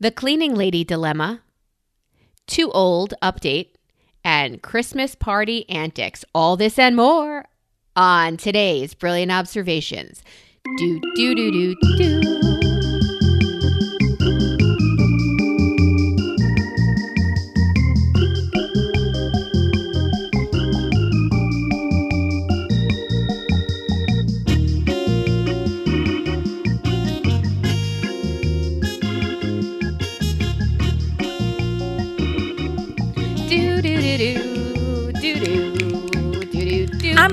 The Cleaning Lady Dilemma, Too Old Update, and Christmas Party Antics. All this and more on today's Brilliant Observations. Do, do, do, do, do.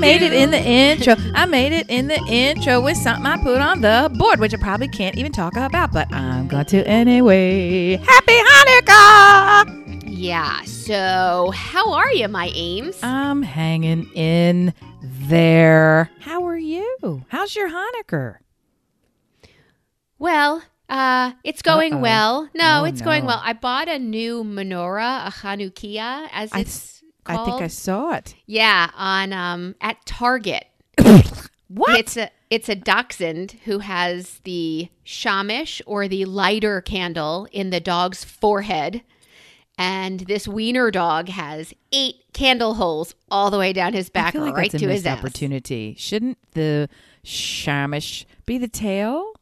Made it in the intro. I made it in the intro with something I put on the board, which I probably can't even talk about, but I'm going to anyway. Happy Hanukkah! Yeah, so how are you, my Ames? I'm hanging in there. How are you? How's your Hanukkah? Well, uh, it's going Uh-oh. well. No, Oh, it's going well. I bought a new menorah, a Chanukiah, as I it's I think I saw it. yeah, on um at Target. What? It's a it's a dachshund who has the shamish or the lighter candle in the dog's forehead. And this wiener dog has eight candle holes all the way down his I back, feel like right that's a to his opportunity. Shouldn't the shamish be the tail?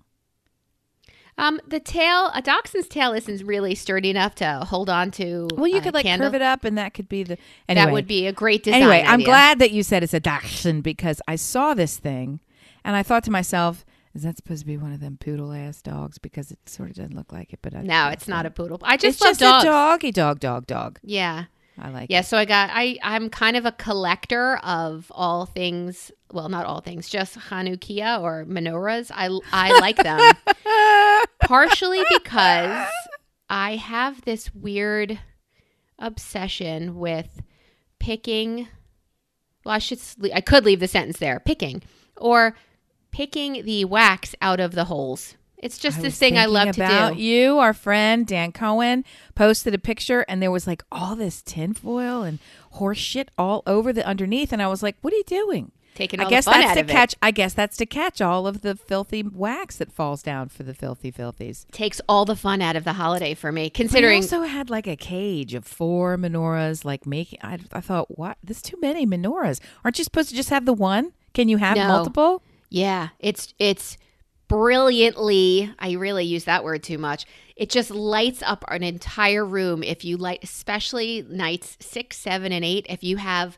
Um, the tail, a dachshund's tail isn't really sturdy enough to hold on to. Well, you could like candle. curve it up, and that could be the. Anyway, That would be a great design. anyway, I'm glad that you said it's a dachshund because I saw this thing, and I thought to myself, "Is that supposed to be one of them poodle ass dogs?" Because it sort of doesn't look like it. But I, No, it's not a poodle. I just It's love just dogs. a doggy dog, dog, dog. Yeah. I like. It. Yeah, so I got I I'm kind of a collector of all things, well, not all things, just Hanukkah or menorahs. I I like them. Partially because I have this weird obsession with picking well, I should I could leave the sentence there. Picking or picking the wax out of the holes. It's just I this thing I love to do. You, our friend Dan Cohen, posted a picture, and there was like all this tinfoil and horse shit all over the underneath, and I was like, "What are you doing?" Taking I guess that's to it. catch. I guess that's to catch all of the filthy wax that falls down for the filthy filthies. Takes all the fun out of the holiday for me. Considering also had like a cage of four menorahs. Like making, I, I thought, what? There's too many menorahs. Aren't you supposed to just have the one? Can you have No. multiple? Yeah, it's it's brilliantly. I really use that word too much. It just lights up an entire room if you light, especially nights six, seven, and eight. If you have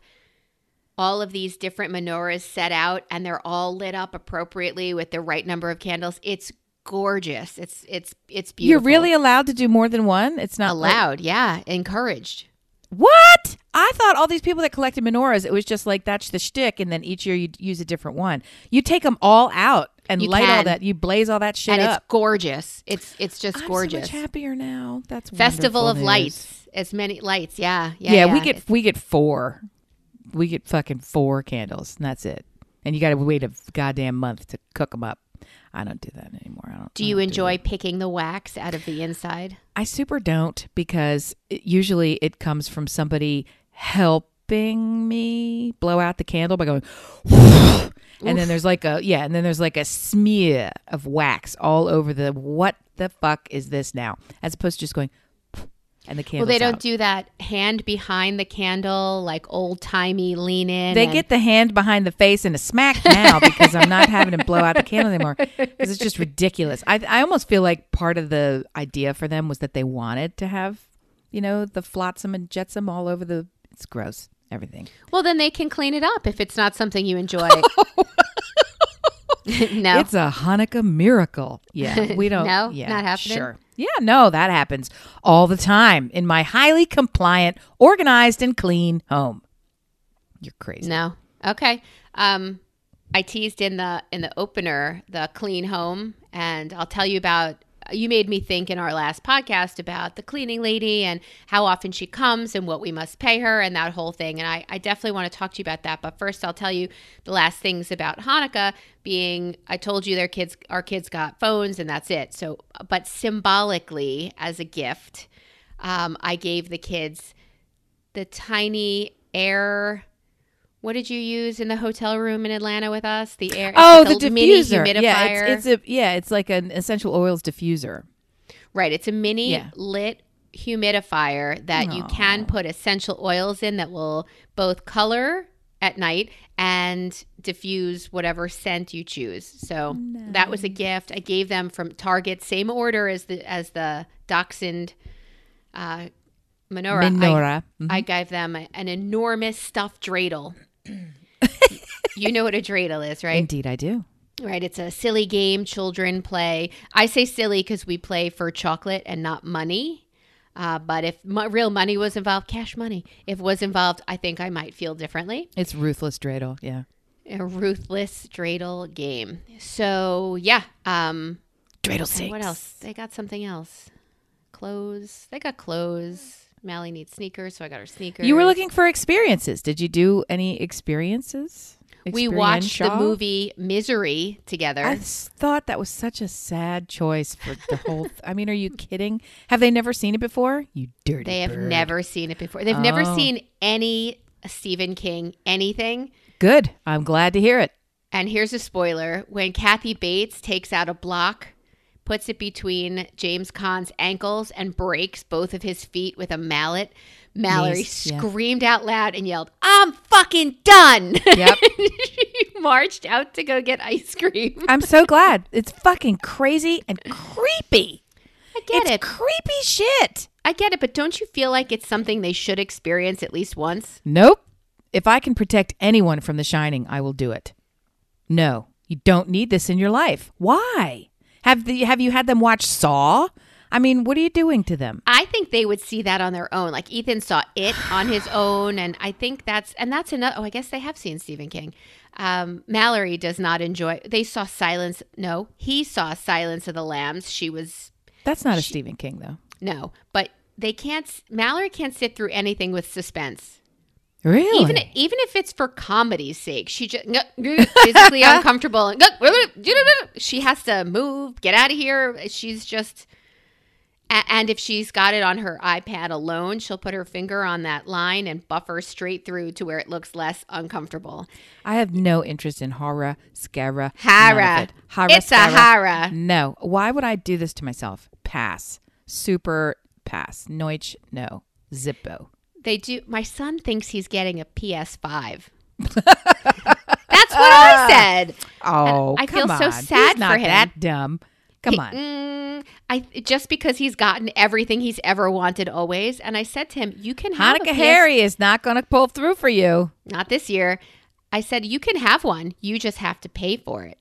all of these different menorahs set out and they're all lit up appropriately with the right number of candles, it's gorgeous. It's it's it's beautiful. You're really allowed to do more than one. It's not like- allowed. yeah, encouraged. What? I thought all these people that collected menorahs, it was just like that's the shtick, and then each year you use a different one. You take them all out and You light all that. You blaze all that shit and up. it's gorgeous. It's it's just I'm gorgeous. so much happier now. That's Festival of news. lights. As many lights. Yeah. Yeah. Yeah, yeah. we get we get four. We get fucking four candles, and that's it. And you got to wait a goddamn month to cook them up. I don't do that anymore. I don't. Do I you don't enjoy that. picking the wax out of the inside? I super don't because it, usually it comes from somebody helping me blow out the candle by going, and then there's like a yeah, and then there's like a smear of wax all over the. What the fuck is this now? As opposed to just going, and the Well, they don't do that hand behind the candle, like old timey lean in. They and- get the hand behind the face and a smack now because I'm not having to blow out the candle anymore because it's just ridiculous. I I almost feel like part of the idea for them was that they wanted to have, you know, the flotsam and jetsam all over the. It's gross. Everything. well, then they can clean it up if it's not something you enjoy. no, It's a Hanukkah miracle. Yeah, we don't. No? yeah, Not happening? Sure. Yeah, no, that happens all the time in my highly compliant, organized, and clean home. You're crazy. no. Okay. Um, I teased in the in the opener the clean home, and I'll tell you about. You made me think in our last podcast about the cleaning lady and how often she comes and what we must pay her and that whole thing. And I, I definitely want to talk to you about that. But first, I'll tell you the last things about Hanukkah being I told you their kids, our kids got phones and that's it. So, but symbolically, as a gift, um, I gave the kids the tiny air. What did you use in the hotel room in Atlanta with us? The air. Oh, the mini diffuser. humidifier. Yeah, it's, it's a yeah, it's like an essential oils diffuser. Right. It's a mini Yeah. lit humidifier that you can put essential oils in that will both color at night and diffuse whatever scent you choose. So that was a gift I gave them from Target, same order as the as the Dachshund uh, menorah. I- Menorah. I gave them a- an enormous stuffed dreidel. You know what a dreidel is, right? Indeed, I do. Right. It's a silly game children play. I say silly because we play for chocolate and not money. Uh, but if mo- real money was involved, cash money, if was involved, I think I might feel differently. It's ruthless dreidel. Yeah. A ruthless dreidel game. So yeah. Um, Dreidel steaks. what else? They got something else. Clothes. They got clothes. Mally needs sneakers, so I got her sneakers. You were looking for experiences. Did you do any experiences? We watched the movie Misery together. I thought that was such a sad choice for the whole. I mean, are you kidding? Have they never seen it before? You dirty. They have bird. never seen it before. They've never Oh. seen any Stephen King anything. Good. I'm glad to hear it. And here's a spoiler: when Kathy Bates takes out a block, puts it between James Caan's ankles, and breaks both of his feet with a mallet, Mallory yeah. screamed out loud and yelled, "I'm fucking done!" Yep. she marched out to go get ice cream. I'm so glad. It's fucking crazy and creepy. I get it's it. creepy shit. I get it, but don't you feel like it's something they should experience at least once? Nope. If I can protect anyone from The Shining, I will do it. No, you don't need this in your life. Why? Have the have you had them watch Saw? I mean, what are you doing to them? I think they would see that on their own. Like Ethan saw it on his own, and I think that's and that's another. Oh, I guess they have seen Stephen King. Um, Mallory does not enjoy. They saw Silence. No, he saw Silence of the Lambs. She was That's not a Stephen King though. no, but they can't. Mallory can't sit through anything with suspense. Really? Even even if it's for comedy's sake, she just physically uncomfortable and she has to move, get out of here. She's just and if she's got it on her iPad alone, she'll put her finger on that line and buffer straight through to where it looks less uncomfortable. I have no interest in horror, scara. Hara. Hara, It's a scara. hara. No. Why would I do this to myself? Pass. Super pass. Noich, no. Zippo. They do. My son thinks he's getting a PS5. That's what I said. Oh, I feel so on. sad He's for him. that dumb. Come on. Mm, I just because he's gotten everything he's ever wanted always, and I said to him, "You can have a Hanukkah PS Harry is not going to pull through for you. not this year." I said, "You can have one. You just have to pay for it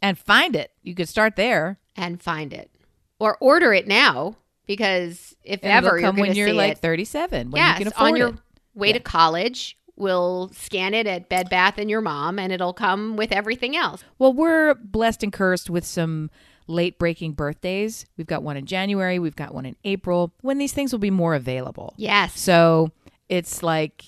And find it. You could start there. and find it, or order it now because if And ever you're when you're like it, 37. When yes, you can afford on your it. way to college." We'll scan it at Bed Bath and Your Mom, and it'll come with everything else. Well, we're blessed and cursed with some late breaking birthdays. We've got one in January. We've got one in April when these things will be more available. Yes, So it's like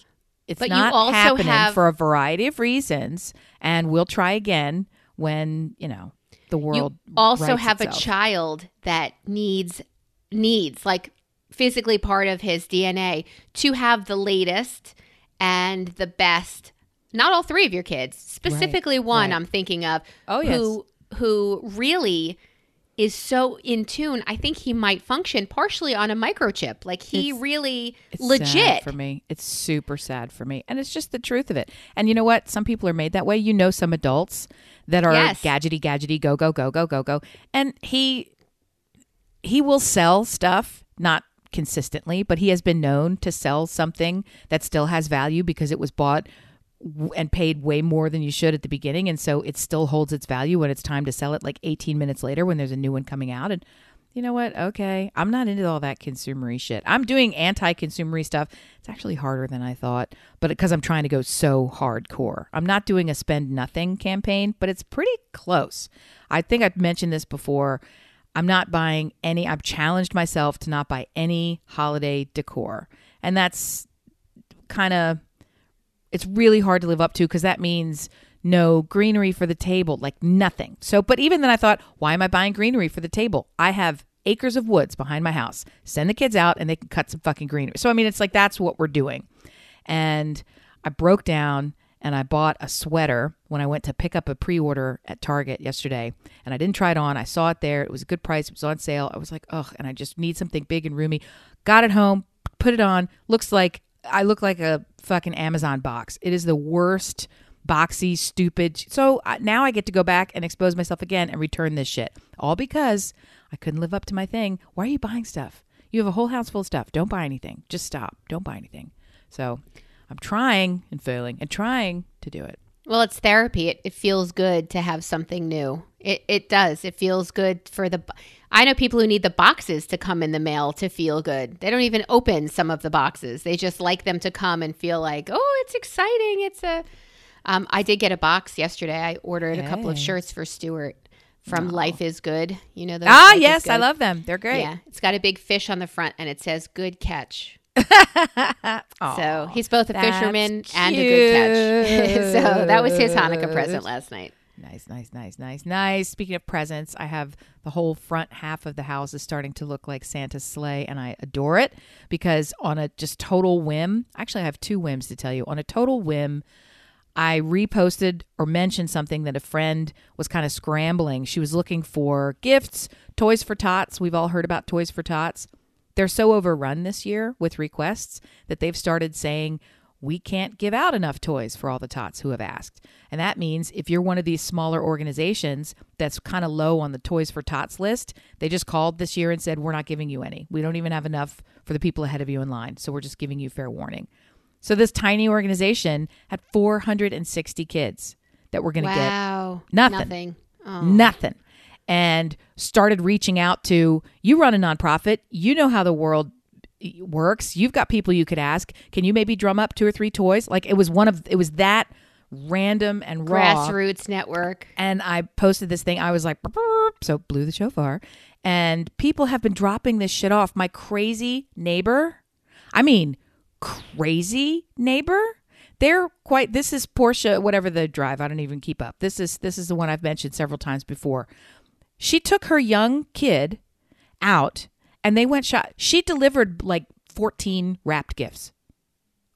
it's But you not also happening have- for a variety of reasons, and we'll try again when you know the world. you also have a child that needs needs like physically part of his DNA to have the latest and the best not all three of your kids specifically one right. I'm thinking of Oh, yes. who who really is so in tune I think he might function partially on a microchip like he It's- really It's legit sad for me. It's super sad for me, and it's just the truth of it. And you know what? Some people are made that way. You know, some adults that are Yes. gadgety, gadgety, go, go, go, go, go, go, and he he will sell stuff not consistently, but he has been known to sell something that still has value because it was bought and paid way more than you should at the beginning. And so it still holds its value when it's time to sell it like 18 minutes later when there's a new one coming out. And you know what? Okay. I'm not into all that consumery shit. I'm doing anti-consumery stuff. It's actually harder than i thought but because i'm trying to go so hardcore. I'm not doing a spend nothing campaign but it's pretty close. I think i've mentioned this before i'm not buying any i've challenged myself to not buy any holiday decor and that's kind of it's really hard to live up to because that means no greenery for the table, like nothing. So, but even then, I thought, why am I buying greenery for the table? I have acres of woods behind my house. Send the kids out and they can cut some fucking greenery. So, I mean, it's like that's what we're doing. And I broke down and I bought a sweater when I went to pick up a pre-order at Target yesterday, and I didn't try it on. I saw it there; it was a good price. It was on sale. I was like, ugh, and I just need something big and roomy. Got it home, put it on. Looks like I look like a fucking Amazon box. It is the worst boxy, stupid. So now I get to go back and expose myself again and return this shit. All because I couldn't live up to my thing. Why are you buying stuff? You have a whole house full of stuff. Don't buy anything. Just stop. Don't buy anything. So I'm trying and failing and trying to do it. Well, it's therapy. It, it feels good to have something new. It, it does. It feels good for the. I know people who need the boxes to come in the mail to feel good. They don't even open some of the boxes. They just like them to come and feel like, oh, it's exciting. It's a. Um, I did get a box yesterday. I ordered a couple of shirts for Stuart from Life is Good. You know those? Ah, Life yes, I love them. They're great. Yeah, it's got a big fish on the front and it says "Good catch." So he's both a fisherman and a good catch. so that was his Hanukkah present last night. Nice, nice, nice, nice, nice. Speaking of presents, I have the whole front half of the house is starting to look like Santa's sleigh, and I adore it because on a just total whim, actually, I have two whims to tell you. On a total whim, I reposted or mentioned something that a friend was kind of scrambling. She was looking for gifts, toys for tots. We've all heard about toys for tots. They're so overrun this year with requests that they've started saying, we can't give out enough toys for all the tots who have asked. And that means if you're one of these smaller organizations that's kind of low on the Toys for Tots list, they just called this year and said, We're not giving you any. We don't even have enough for the people ahead of you in line. So we're just giving you fair warning. So this tiny organization had 460 kids that were going to get nothing. Nothing. Oh. nothing and started reaching out to you run a nonprofit you know how the world eh, works you've got people you could ask can you maybe drum up two or three toys like it was one of it was that random and raw Grassroots network. and I posted this thing. I was like, "Burp, burp," so blew the shofar, and people have been dropping this shit off. My crazy neighbor, I mean, crazy neighbor. They're quite. This is Porsche, whatever the drive. I don't even keep up. This is this is the one I've mentioned several times before. She took her young kid out, and they went shot. She delivered like fourteen wrapped gifts,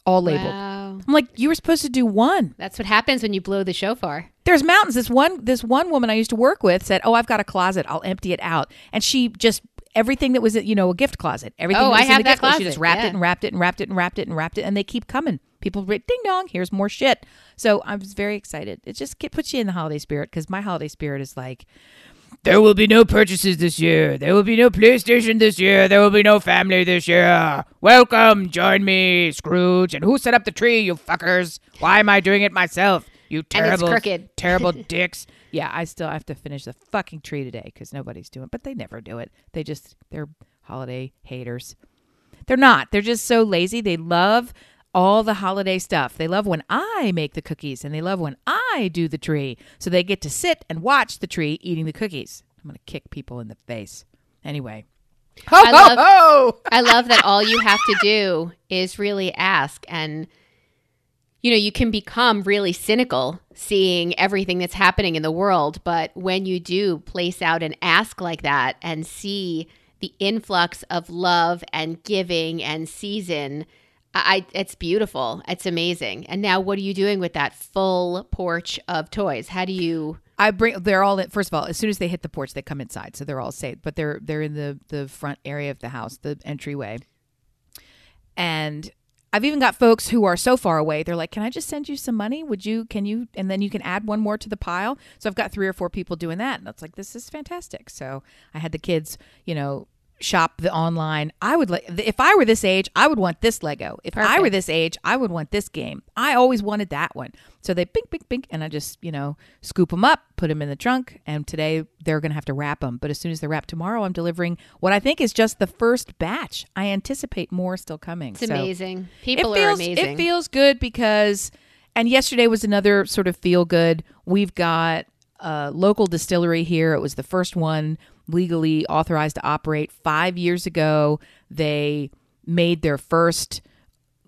all labeled. Wow. I'm like, you were supposed to do one. That's what happens when you blow the shofar. There's mountains. This one this one woman I used to work with said, "Oh, I've got a closet. I'll empty it out." And she just everything that was you know a gift closet. Everything Oh, that was I in have the that gift closet. She just wrapped yeah. it and wrapped it and wrapped it and wrapped it and wrapped it, and they keep coming. People ding dong. Here's more shit. So I was very excited. It just puts you in the holiday spirit because my holiday spirit is like. There will be no purchases this year. There will be no PlayStation this year. There will be no family this year. Welcome, join me, Scrooge. And who set up the tree, you fuckers? Why am I doing it myself? You And it's terrible, terrible dicks. Yeah, I still have to finish the fucking tree today because nobody's doing. it. But they never do it. They just they're holiday haters. They're not. They're just so lazy. They love all the holiday stuff. They love when I make the cookies and they love when I do the tree. So they get to sit and watch the tree eating the cookies. I'm going to kick people in the face. Anyway. Ho, I ho, love- ho! I love that all you have to do is really ask and you know, you can become really cynical seeing everything that's happening in the world, but when you do place out and ask like that and see the influx of love and giving and season, I it's beautiful. It's amazing. And now what are you doing with that full porch of toys? How do you I bring they're all first of all, as soon as they hit the porch, they come inside. So they're all safe, but they're they're in the the front area of the house, the entryway. And I've even got folks who are so far away. They're like, "Can I just send you some money? Would you? Can you?" And then you can add one more to the pile. So I've got three or four people doing that, and it's like this is fantastic. So I had the kids, you know, shop the online. I would like if I were this age, I would want this Lego. If I were this age, I would want this game. I always wanted that one. So they bink, bink, bink, and I just you know scoop them up, put them in the trunk, and today they're going to have to wrap them. But as soon as they're wrapped tomorrow, I'm delivering what I think is just the first batch. I anticipate more still coming. It's So- amazing. People it feels, are amazing. It feels good because, and yesterday was another sort of feel good. We've got a local distillery here. It was the first one legally authorized to operate five years ago. They made their first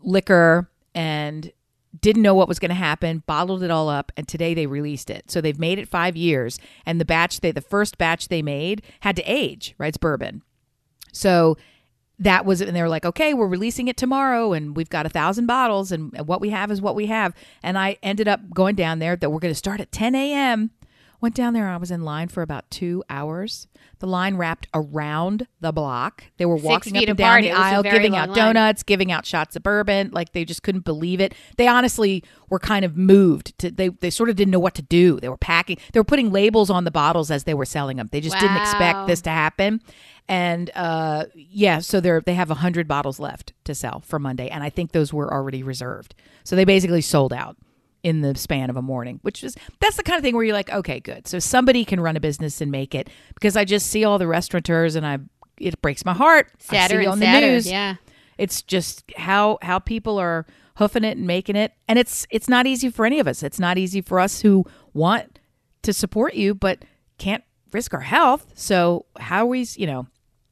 liquor and didn't know what was going to happen, bottled it all up, and today they released it. So they've made it five years, and the batch they, the first batch they made, had to age. Right, it's bourbon. So that was and they were like okay we're releasing it tomorrow and we've got a thousand bottles and what we have is what we have and i ended up going down there that we're going to start at 10 a.m went down there i was in line for about two hours. The line wrapped around the block. They were walking up and down the It was a aisle giving out line. donuts giving out shots of bourbon. Like they just couldn't believe it. They honestly were kind of moved to they, they sort of didn't know what to do. They were packing they were putting labels on the bottles as they were selling them. They just didn't expect this to happen. And uh yeah so they're they have 100 bottles left to sell for monday and i think those were already reserved. So they basically sold out in the span of a morning which is that's the kind of thing where you're like okay good so somebody can run a business and make it because i just see all the restaurateurs and i it breaks my heart I Sadder on sadder. the news Yeah. it's just how how people are hoofing it and making it and it's it's not easy for any of us it's not easy for us who want to support you but can't risk our health so how are we you know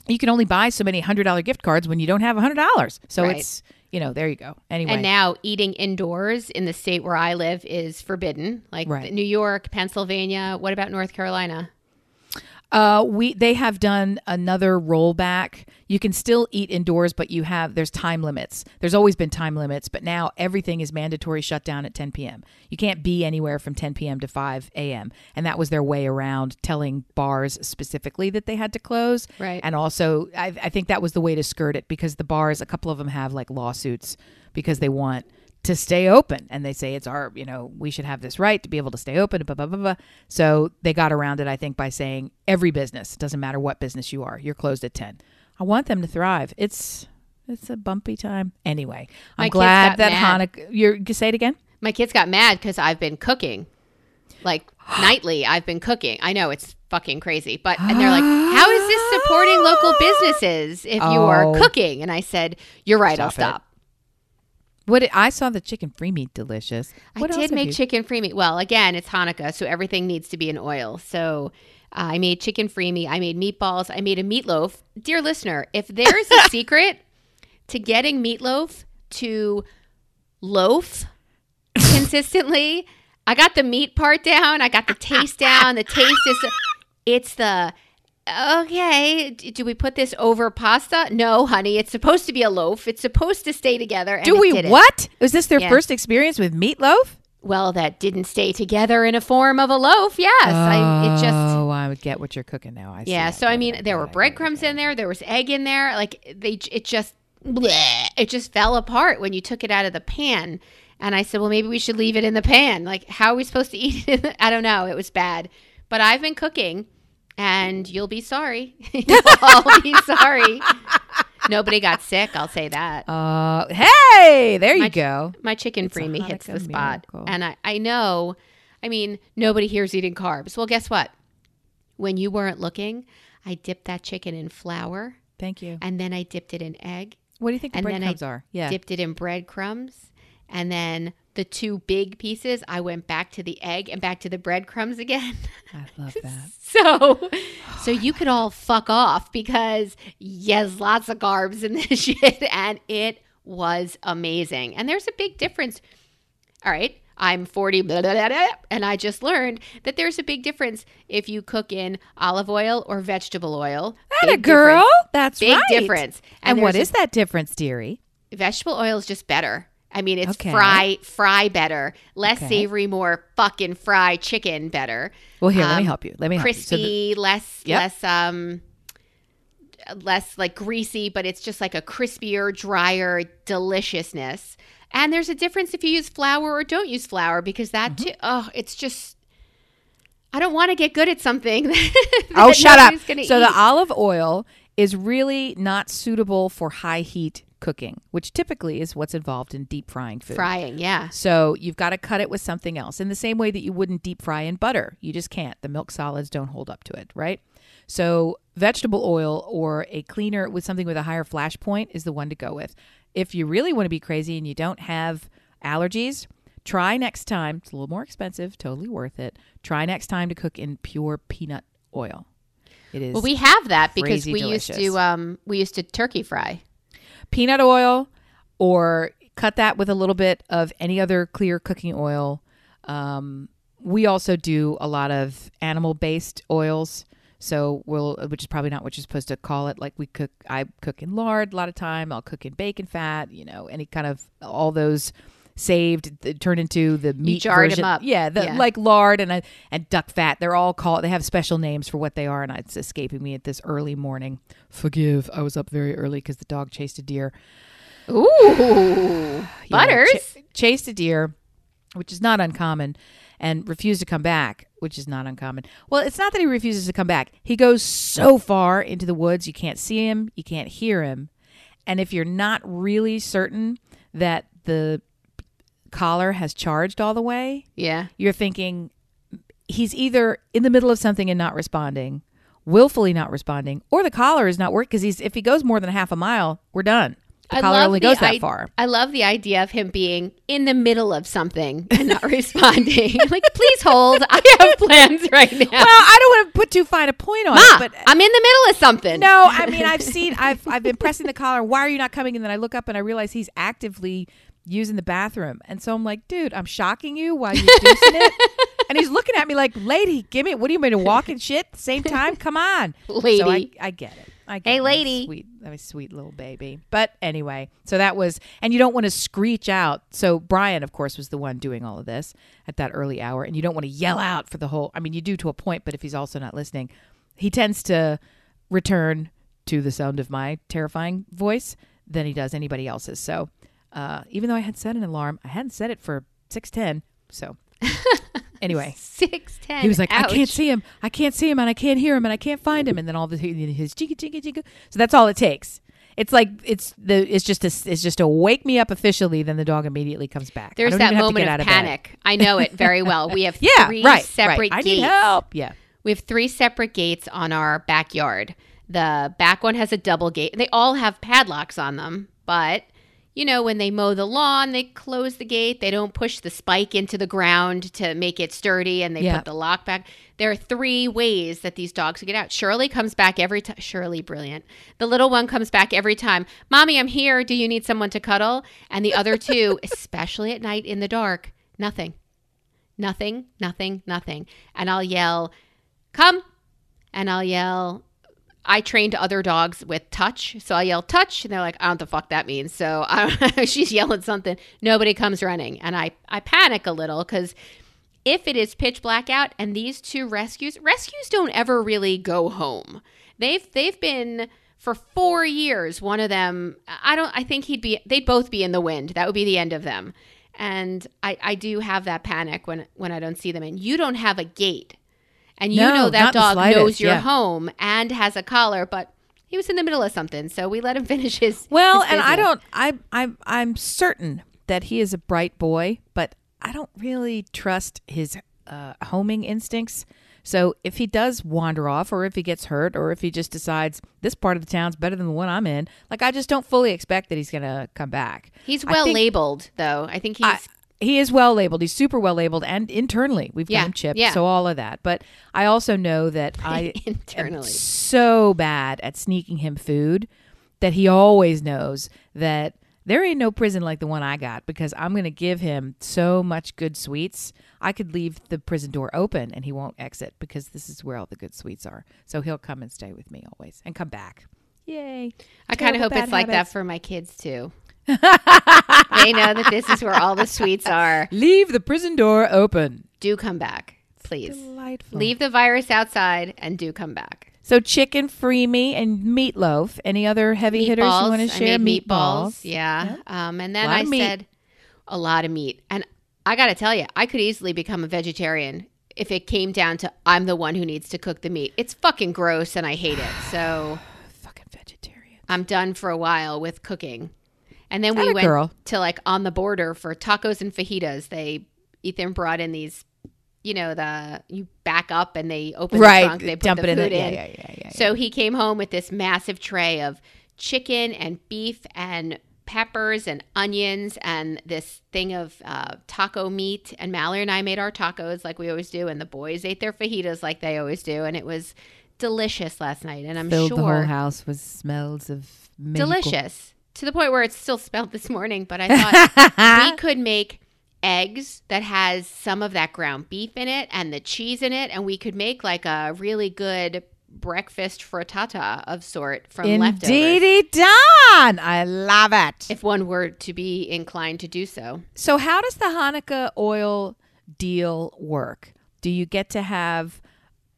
you can only buy so many hundred dollar gift cards when you don't have a hundred dollars so Right. it's you know there you go anyway And now eating indoors in the state where I live is forbidden. Like Right. New York, Pennsylvania. What about North Carolina? Uh, we they have done another rollback. You can still eat indoors, but you have there's time limits. There's always been time limits, but now everything is mandatory shutdown at 10 p.m. You can't be anywhere from 10 p.m. to 5 a.m. And that was their way around telling bars specifically that they had to close. Right. And also, I, I think that was the way to skirt it because the bars, a couple of them have like lawsuits because they want to stay open and they say it's our you know we should have this right to be able to stay open blah, blah, blah, blah. so they got around it i think by saying every business doesn't matter what business you are you're closed at 10 i want them to thrive it's it's a bumpy time anyway i'm My glad that mad. hanukkah you're say it again My kids got mad because I've been cooking. Like nightly, I've been cooking. I know it's fucking crazy, but and they're like, "How is this supporting local businesses if you are Oh. cooking?" And I said, "You're right. I'll Stop it. Stop." what did, i saw the chicken free meat delicious what I did make you- chicken free meat. Well, again, it's Hanukkah, so everything needs to be in oil. So uh, I made chicken free meat. I made meatballs. I made a meatloaf. Dear listener, if there's a secret to getting meatloaf to loaf consistently, I got the meat part down. I got the taste down. The taste is, it's the. Okay, do we put this over pasta? No, honey. It's supposed to be a loaf. It's supposed to stay together. And do we didn't. what was this their Yeah. first experience with meatloaf Well, that didn't stay together in a form of a loaf. Yes, I, it just oh i would get what you're cooking now I yeah. So I mean, there were breadcrumbs in there. There was egg in there. Like they, it just, bleh, it just fell apart when you took it out of the pan. And I said, well, maybe we should leave it in the pan. Like, how are we supposed to eat it? I don't know. It was bad, but I've been cooking, and you'll be sorry. you'll all be sorry. Nobody got sick. I'll say that. Uh, hey, there you My- go. my chicken It's a freemie hits the spot. miracle. And I, I know, I mean, nobody here's eating carbs. Well, guess what? When you weren't looking, I dipped that chicken in flour Thank you. and then I dipped it in egg, What do you think the and then I breadcrumbs are? Yeah. dipped it in breadcrumbs. And then the two big pieces, I went back to the egg and back to the breadcrumbs again. I love that. So, so you could all fuck off because yes, lots of carbs in this shit, and it was amazing. And there's a big difference. All right, I'm 40, blah, blah, blah, and I just learned that there's a big difference if you cook in olive oil or vegetable oil. That a girl? difference. That's Big right. difference. And, what there's is that difference, dearie? vegetable oil is just better. I mean, it's Okay. fry fry better, less Okay. savory, more fucking fry chicken better. Well, here, let me Um, help you. Let me help you. So the- crispy, less Yep. less um less like greasy, but it's just like a crispier, drier deliciousness. And there's a difference if you use flour or don't use flour because that Mm-hmm. too, oh, it's just I don't want to get good at something. oh, shut up. So eat. the olive oil is really not suitable for high heat cooking, which typically is what's involved in deep frying food. frying, yeah. So you've got to cut it with something else in the same way that you wouldn't deep fry in butter. You just can't. The milk solids don't hold up to it, right? So vegetable oil or a cleaner with something with a higher flash point is the one to go with. If you really want to be crazy and you don't have allergies, try next time. It's a little more expensive, totally worth it. Try next time to cook in pure peanut oil. It is Well, we have that because we used delicious. to um we used to turkey fry. Peanut oil or cut that with a little bit of any other clear cooking oil. Um, we also do a lot of animal based oils. So we'll, which is probably not what you're supposed to call it. Like we cook, I cook in lard a lot of time. I'll cook in bacon fat. You know, any kind of all those saved th- turn into the meat jarred 'em version. up. Yeah, the, Yeah. like lard and uh, and duck fat. They're all called. They have special names for what they are, and it's escaping me at this early morning. Forgive, I was up very early because the dog chased a deer. Ooh, Yeah, butters. ch- chased a deer, which is not uncommon, and refused to come back, which is not uncommon. Well, it's not that he refuses to come back. He goes so far into the woods, you can't see him, you can't hear him. And if you're not really certain that the collar has charged all the way, yeah. you're thinking he's either in the middle of something and not responding, willfully not responding, or the collar is not working because he's if he goes more than half a mile, we're done. The I collar love only the goes that i- far. I love the idea of him being in the middle of something and not responding. like, please hold. I have plans right now. Well, I don't want to put too fine a point on Ma, it, but uh, I'm in the middle of something. no, I mean I've seen I've I've been pressing the collar. Why are you not coming? And then I look up and I realize he's actively using the bathroom, and so I'm like, dude, I'm shocking you while you're doing it. And he's looking at me like, lady, give me. What do you mean to walk and shit at the same time? Come on, Lady. So I, I get it. I get Hey, it. That lady. sweet, that was sweet little baby. But anyway, so that was, and you don't want to screech out. So Brian, of course, was the one doing all of this at that early hour, and you don't want to yell out for the whole. I mean, you do to a point, but if he's also not listening, he tends to return to the sound of my terrifying voice than he does anybody else's. So uh, even though I had set an alarm, I hadn't set it for six ten. So anyway. Six ten. He was like, Ouch. I can't see him. I can't see him, and I can't hear him, and I can't find him. And then all of the his jigga jigga jigga. So that's all it takes. It's like it's the it's just a it's just a wake me up officially. Then the dog immediately comes back. There's that even have to moment get of, out bed. panic. I know it very well. We have Yeah, three right. separate right. I gates. need help. Yeah. We have three separate gates on our backyard. The back one has a double gate. They all have padlocks on them, but you know, when they mow the lawn, they close the gate. They don't push the spike into the ground to make it sturdy and they Yeah. put the lock back. There are three ways that these dogs get out. Shirley comes back every time. Shirley, brilliant. The little one comes back every time. Mommy, I'm here. Do you need someone to cuddle? And the other two, especially at night in the dark, nothing. Nothing, nothing, nothing. And I'll yell, come. And I'll yell, I trained other dogs with touch. So I yell touch. And they're like, I don't know what the fuck that means. So she's yelling something. Nobody comes running. And I, I panic a little because if it is pitch black out and these two rescues, rescues don't ever really go home. They've, they've been for four years. One of them, I don't, I think he'd be, they'd both be in the wind. That would be the end of them. And I, I do have that panic when, when I don't see them. And you don't have a gate and you No, know that dog knows you're yeah. home and has a collar, but he was in the middle of something, so we let him finish his. Well, his and I don't. I I I'm certain that he is a bright boy, but I don't really trust his uh, homing instincts. So if he does wander off, or if he gets hurt, or if he just decides this part of the town's better than the one I'm in, like I just don't fully expect that he's gonna come back. He's well think- labeled, though. I think he's. I, he is well labeled. He's super well labeled, and internally we've Yeah, got him chipped. yeah. So all of that. But I also know that I am Internally. so bad at sneaking him food that he always knows that there ain't no prison like the one I got because I'm going to give him so much good sweets. I could leave the prison door open and he won't exit because this is where all the good sweets are. So he'll come and stay with me always and come back. Yay. I kind of hope it's like that for my kids too. they know that this is where all the sweets are. Leave the prison door open. Do come back, please. Delightful. Leave the virus outside and do come back. So chicken, free me, and meatloaf. Any other heavy hitters you want to I share? made meatballs. Yeah. Um, and then I of meat. said a lot of meat. And I got to tell you, I could easily become a vegetarian if it came down to I'm the one who needs to cook the meat. It's fucking gross and I hate it. So Fucking vegetarian. I'm done for a while with cooking. And then we Atta went girl. to like on the border for tacos and fajitas. They Ethan brought in these, you know, the you back up and they open the trunk, they put Dump the it in. The, in. yeah, yeah, yeah, yeah. So he came home with this massive tray of chicken and beef and peppers and onions and this thing of uh, taco meat. And Mallory and I made our tacos like we always do, and the boys ate their fajitas like they always do, and it was delicious last night. And I'm Filled sure the whole house was smells of delicious to the point where it's still smelled this morning. But I thought we could make eggs that has some of that ground beef in it and the cheese in it, and we could make like a really good breakfast frittata of sort from leftovers. Indeedy done. I love it. If one were to be inclined to do so. So, how does the Hanukkah oil deal work? Do you get to have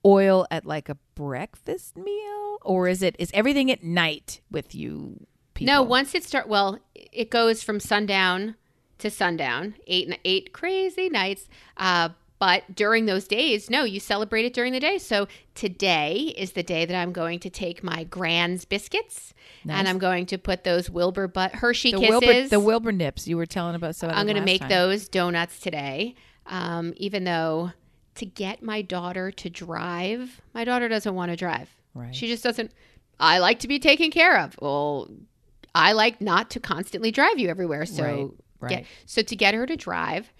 oil at like a breakfast meal, or is it is everything at night with you? People? No, once it start well, it goes from sundown to sundown, eight and eight crazy nights. Uh, but during those days, no, you celebrate it during the day. So today is the day that I'm going to take my Grands biscuits Nice. and I'm going to put those Wilbur but Hershey the kisses. Wilbur the Wilbur nips you were telling about. So I'm going to make those donuts today. Um, even though to get my daughter to drive, my daughter doesn't want to drive. Right. She just doesn't. I like to be taken care of. Well, I like not to constantly drive you everywhere. So, Right, right. Get, so to get her to drive,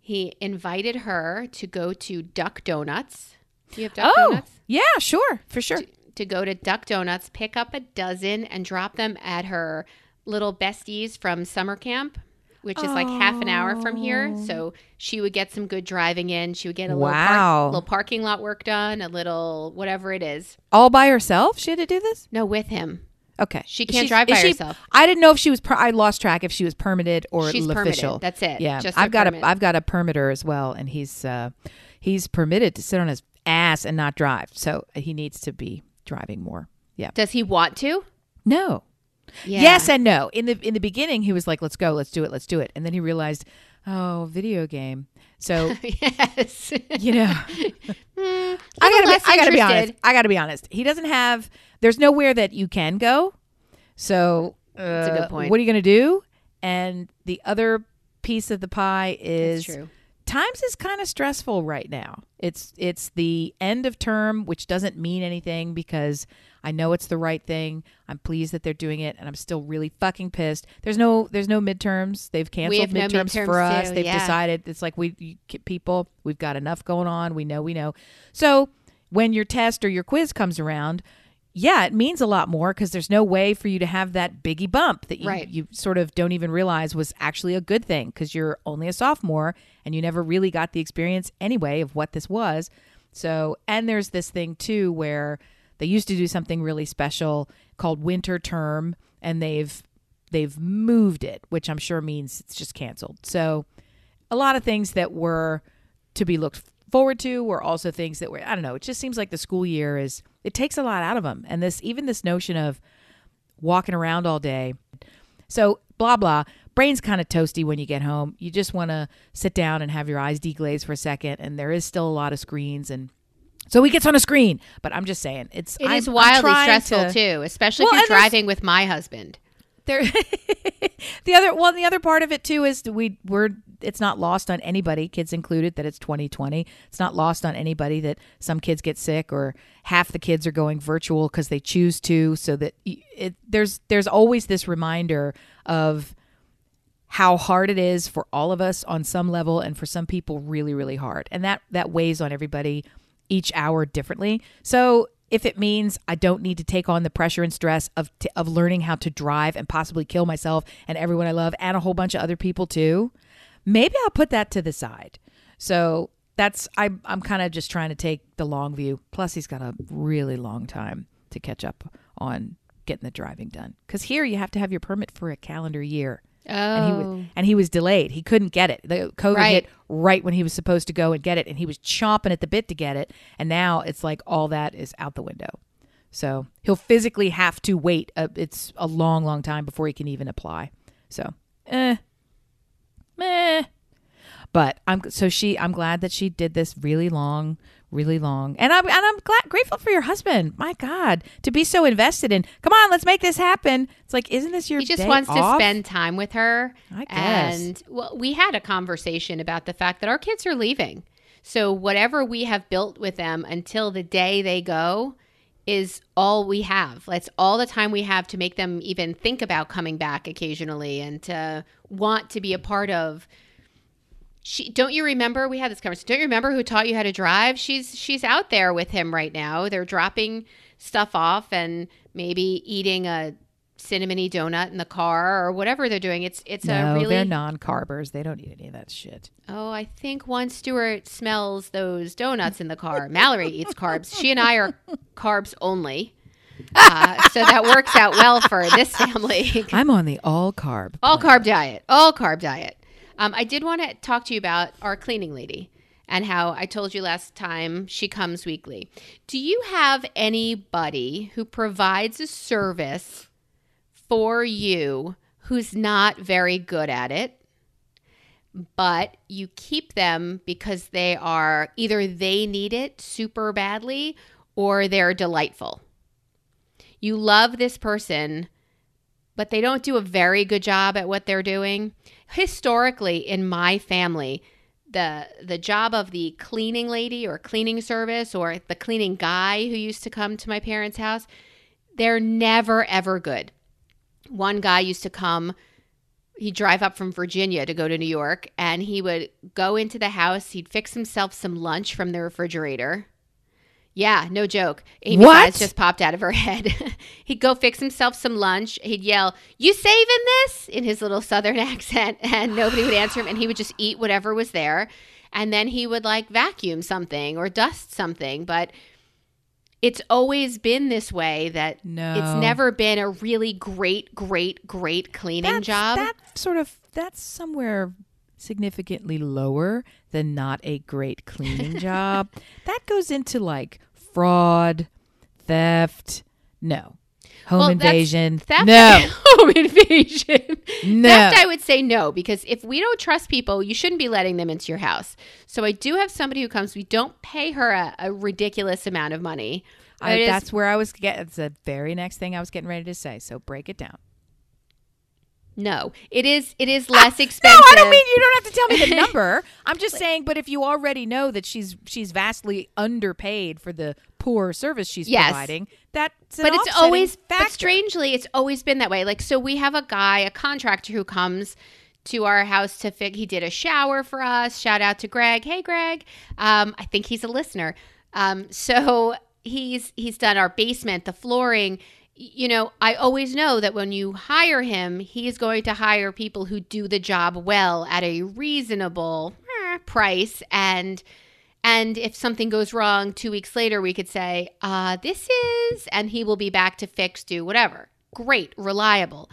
he invited her to go to Duck Donuts. Do you have Duck Oh, Donuts? yeah, sure, for sure. To go to Duck Donuts, pick up a dozen, and drop them at her little besties from summer camp, which is like half an hour from here. So oh. she would get some good driving in. She would get a little, Wow. park, little parking lot work done, a little whatever it is. All by herself, she had to do this. No, with him. Okay, She can't drive by she- herself. I didn't know if she was. Per- I lost track if she was permitted or She's official. permitted. That's it. Yeah, Just a I've got permit. a I've got a permitter as well, and he's uh, he's permitted to sit on his ass and not drive. So he needs to be driving more. Yeah. Does he want to? No. Yeah. Yes and no. In the in the beginning, he was like, "Let's go, let's do it, let's do it," and then he realized, "Oh, video game." So yes. you know, I I gotta, be, I gotta be honest. I gotta be honest. He doesn't have. There's nowhere that you can go. So uh, a good point. What are you gonna do? And the other piece of the pie is That's true. Times is kind of stressful right now. It's it's the end of term, which doesn't mean anything because I know it's the right thing. I'm pleased that they're doing it, and I'm still really fucking pissed. There's no there's no midterms. They've canceled have no midterms, midterms for us. too, They've yeah. decided it's like we people we've got enough going on. We know we know. So when your test or your quiz comes around. Yeah, it means a lot more because there's no way for you to have that biggie bump that you, Right. you sort of don't even realize was actually a good thing because you're only a sophomore and you never really got the experience anyway of what this was. So, and there's this thing too where they used to do something really special called winter term and they've they've moved it, which I'm sure means it's just canceled. So, a lot of things that were to be looked forward to were also things that were I don't know, it just seems like the school year is it takes a lot out of them. And this even this notion of walking around all day. So, blah, blah. Brain's kind of toasty when you get home. You just want to sit down and have your eyes deglaze for a second. And there is still a lot of screens. And so he gets on a screen. But I'm just saying, it's It I'm- is wildly stressful to- too, especially Well, if you're driving with my husband. There, the other well, the other part of it too is we we're it's not lost on anybody, kids included, that it's 2020. It's not lost on anybody that some kids get sick or half the kids are going virtual because they choose to. So that it, there's there's always this reminder of how hard it is for all of us on some level, and for some people, really really hard, and that that weighs on everybody each hour differently. So if it means I don't need to take on the pressure and stress of t- of learning how to drive and possibly kill myself and everyone I love and a whole bunch of other people too, maybe I'll put that to the side. So that's I'm I'm kind of just trying to take the long view. Plus, he's got a really long time to catch up on getting the driving done. Because here you have to have your permit for a calendar year and he was and he was delayed. He couldn't get it. The COVID Right. hit right when he was supposed to go and get it, and he was chomping at the bit to get it. And now it's like all that is out the window. So he'll physically have to wait. A, it's a long, long time before he can even apply. So, eh, meh. But I'm so she. I'm glad that she did this really long, really long, and I'm and I'm glad grateful for your husband. My God, to be so invested in. Come on, let's make this happen. It's like, isn't this your? He just wants to spend time with her. I guess. And well, we had a conversation about the fact that our kids are leaving. So whatever we have built with them until the day they go is all we have. That's all the time we have to make them even think about coming back occasionally and to want to be a part of. She don't you remember we had this conversation don't you remember who taught you how to drive? She's she's out there with him right now. They're dropping stuff off and maybe eating a cinnamony donut in the car or whatever they're doing. It's it's no, a really they're non-carbers. They don't need any of that shit. Oh, I think one Stuart smells those donuts in the car. Mallory eats carbs. She and I are carbs only. Uh, so that works out well for this family. I'm on the all carb. all carb diet. All carb diet. Um, I did want to talk to you about our cleaning lady and how I told you last time she comes weekly. Do you have anybody who provides a service for you who's not very good at it? but you keep them because they are either they need it super badly or they're delightful. You love this person, but they don't do a very good job at what they're doing. Historically, in my family, the the job of the cleaning lady or cleaning service or the cleaning guy who used to come to my parents' house, they're never ever good. One guy used to come he'd drive up from Virginia to go to New York and he would go into the house, he'd fix himself some lunch from the refrigerator. Yeah, no joke. Amy's What? just popped out of her head. he'd go fix himself some lunch. He'd yell, You saving this? in his little southern accent, and nobody would answer him. And he would just eat whatever was there. And then he would like vacuum something or dust something. But it's always been this way that No. it's never been a really great, great, great cleaning That's- job. That sort of that's somewhere significantly lower than not a great cleaning job. That goes into like fraud, theft, no. Home Well, invasion. Theft, no. home invasion. No. Theft, I would say no, because if we don't trust people, you shouldn't be letting them into your house. So I do have somebody who comes. We don't pay her a, a ridiculous amount of money. I, is- that's where I was getting. It's the very next thing I was getting ready to say. So break it down. no, it is. It is ah, less expensive. No, I don't mean you don't have to tell me the number. I'm just saying, but if you already know that she's she's vastly underpaid for the poor service she's Yes. providing, that's but it's always factor. but strangely it's always been that way. Like so we have a guy a contractor who comes to our house to fix he did a shower for us. Shout out to greg. Hey greg. Um, i think he's a listener. Um, so he's he's done our basement the flooring. You know i always know that when you hire him he's going to hire people who do the job well at a reasonable eh, price. And and if something goes wrong two weeks later, we could say, uh, this is, and he will be back to fix, do whatever. Great, reliable.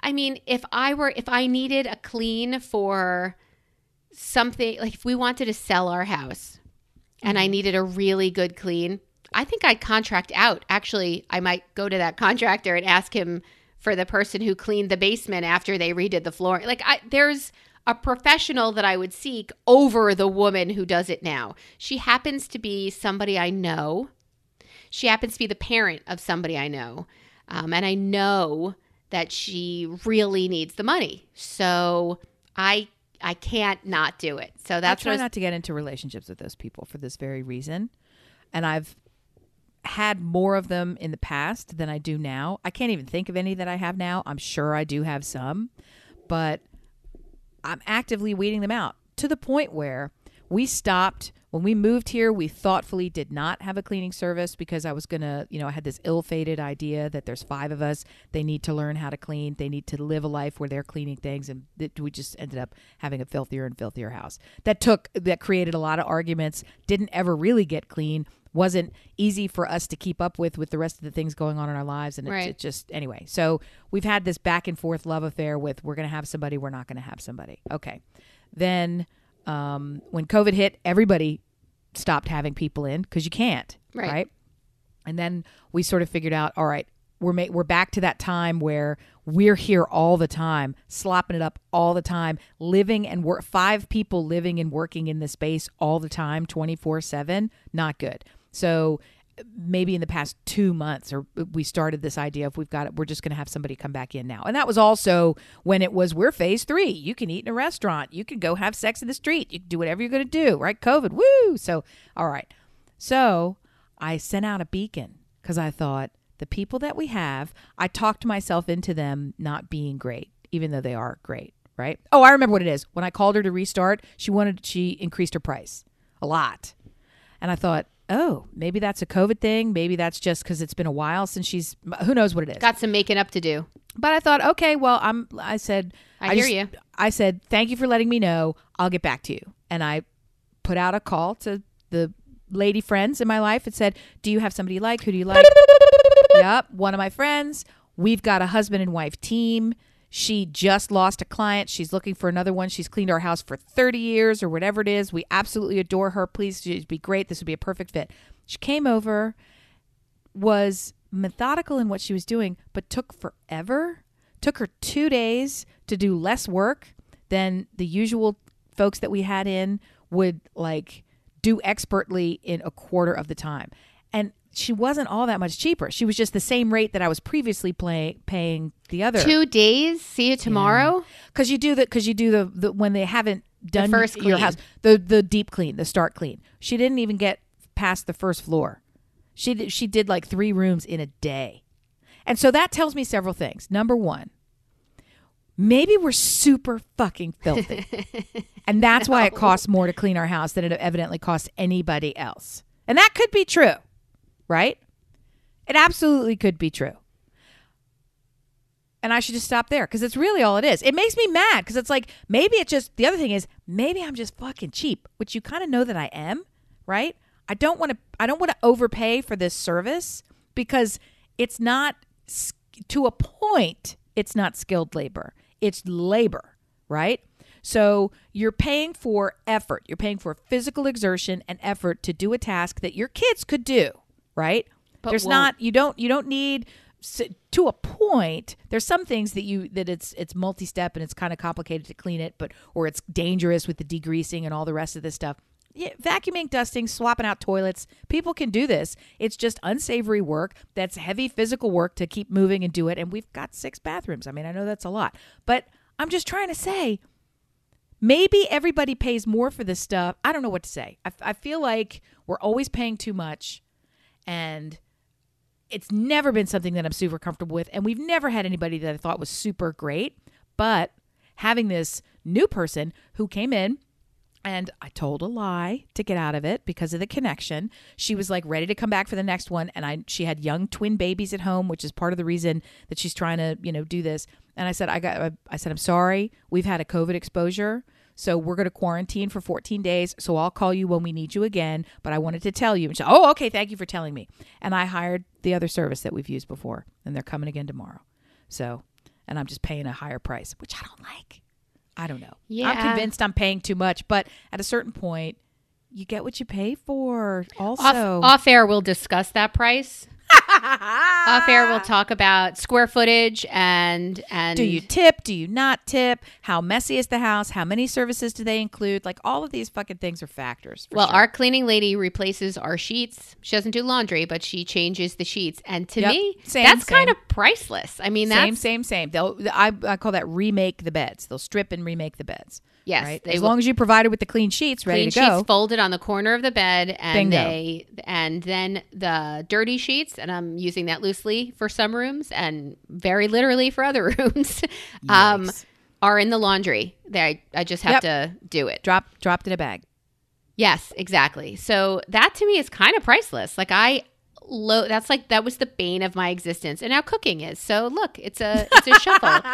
I mean, if I were, if I needed a clean for something, like if we wanted to sell our house and I needed a really good clean, I think I'd contract out. Actually, I might go to that contractor and ask him for the person who cleaned the basement after they redid the floor. Like, I, there's a professional that I would seek over the woman who does it now. She happens to be somebody I know. She happens to be the parent of somebody I know. Um, and I know that she really needs the money. So I I can't not do it. So that's I try was- not to get into relationships with those people for this very reason. And I've had more of them in the past than I do now. I can't even think of any that I have now. I'm sure I do have some, but I'm actively weeding them out to the point where we stopped when we moved here. We thoughtfully did not have a cleaning service because I was gonna, you know, I had this ill-fated idea that there's five of us. They need to learn how to clean. They need to live a life where they're cleaning things, and that we just ended up having a filthier and filthier house. That took that created a lot of arguments. Didn't ever really get clean. Wasn't easy for us to keep up with with the rest of the things going on in our lives, and it, Right. it just anyway. So we've had this back and forth love affair with we're going to have somebody, we're not going to have somebody. Okay, then um, when COVID hit, everybody stopped having people in because you can't, Right. right? And then we sort of figured out, all right, we're ma- we're back to that time where we're here all the time, slopping it up all the time, living and work five people living and working in the space all the time, twenty four seven. Not good. So maybe in the past two months or uh, we started this idea of we've got it we're just going to have somebody come back in now. And that was also when it was we're phase three. You can eat in a restaurant. You can go have sex in the street. You can do whatever you're going to do right? Covid woo! So all right. So i sent out a beacon because i thought the people that we have i talked myself into them not being great even though they are great right? Oh i remember what it is. When i called her to restart she wanted she increased her price a lot. And I thought, oh, maybe that's a COVID thing. Maybe that's just because it's been a while since she's. Who knows what it is? Got some making up to do. But I thought, okay, well, I'm. I said, I hear just- you. I said, thank you for letting me know. I'll get back to you. And I put out a call to the lady friends in my life and said, do you have somebody you like? Who do you like? yep, one of my friends. We've got a husband and wife team. She just lost a client. She's looking for another one. She's cleaned our house for 30 years or whatever it is. We absolutely adore her. Please, she'd be great. This would be a perfect fit. She came over, was methodical in what she was doing, but took forever. Took her two days to do less work than the usual folks that we had in would like do expertly in a quarter of the time. And she wasn't all that much cheaper. She was just the same rate that I was previously play, paying the other. Two days. See you tomorrow. Because you do the because you do the, the when they haven't done first your house the the deep clean the start clean. She didn't even get past the first floor. She did, she did like three rooms in a day, and so that tells me several things. Number one, maybe we're super fucking filthy, and that's why it costs more to clean our house than it evidently costs anybody else. And that could be true, right? It absolutely could be true and I should just stop there because it's really all it is. It makes me mad because it's like maybe it just the other thing is maybe I'm just fucking cheap, which you kind of know that I am, right? I don't want to I don't want to overpay for this service because it's not to a point it's not skilled labor. It's labor, right? So you're paying for effort. You're paying for physical exertion and effort to do a task that your kids could do, right? But There's won't. not you don't you don't need to a point there's some things that you that it's it's multi-step and it's kind of complicated to clean it but or it's dangerous with the degreasing and all the rest of this stuff. Yeah, vacuuming dusting swapping out toilets people can do this. It's just unsavory work that's heavy physical work to keep moving and do it and we've got six bathrooms. I mean i know that's a lot but i'm just trying to say maybe everybody pays more for this stuff. I don't know what to say. I, I feel like we're always paying too much and it's never been something that I'm super comfortable with. And we've never had anybody that I thought was super great. But having this new person who came in and I told a lie to get out of it because of the connection. She was like ready to come back for the next one and I she had young twin babies at home, which is part of the reason that she's trying to, you know, do this. And I said I got I said I'm sorry. We've had a COVID exposure. So we're going to quarantine for 14 days. So I'll call you when we need you again. But I wanted to tell you. And she, oh, okay. Thank you for telling me. And I hired the other service that we've used before, and they're coming again tomorrow. So, and I'm just paying a higher price, which I don't like. I don't know. Yeah. I'm convinced I'm paying too much, but at a certain point, you get what you pay for. Also, Off, off air, we'll discuss that price. Off air, we'll talk about square footage and and do you tip? Do you not tip? How messy is the house? How many services do they include? Like all of these fucking things are factors. Well, sure. our cleaning lady replaces our sheets. She doesn't do laundry, but she changes the sheets. And to Yep. me, Same, that's kind of priceless. I mean, that same, same, same. They'll I, I call that remake the beds. They'll strip and remake the beds. yes. right? As will long as you provided with the clean sheets ready clean to go. sheets folded on the corner of the bed, and Bingo. they and then the dirty sheets. And I'm using that loosely for some rooms and very literally for other rooms. um, are in the laundry. They, I just have Yep. to do it. Drop dropped in a bag. Yes, exactly. So that to me is kind of priceless. Like I lo- that's like that was the bane of my existence. And now cooking is. So look, it's a it's a shuffle.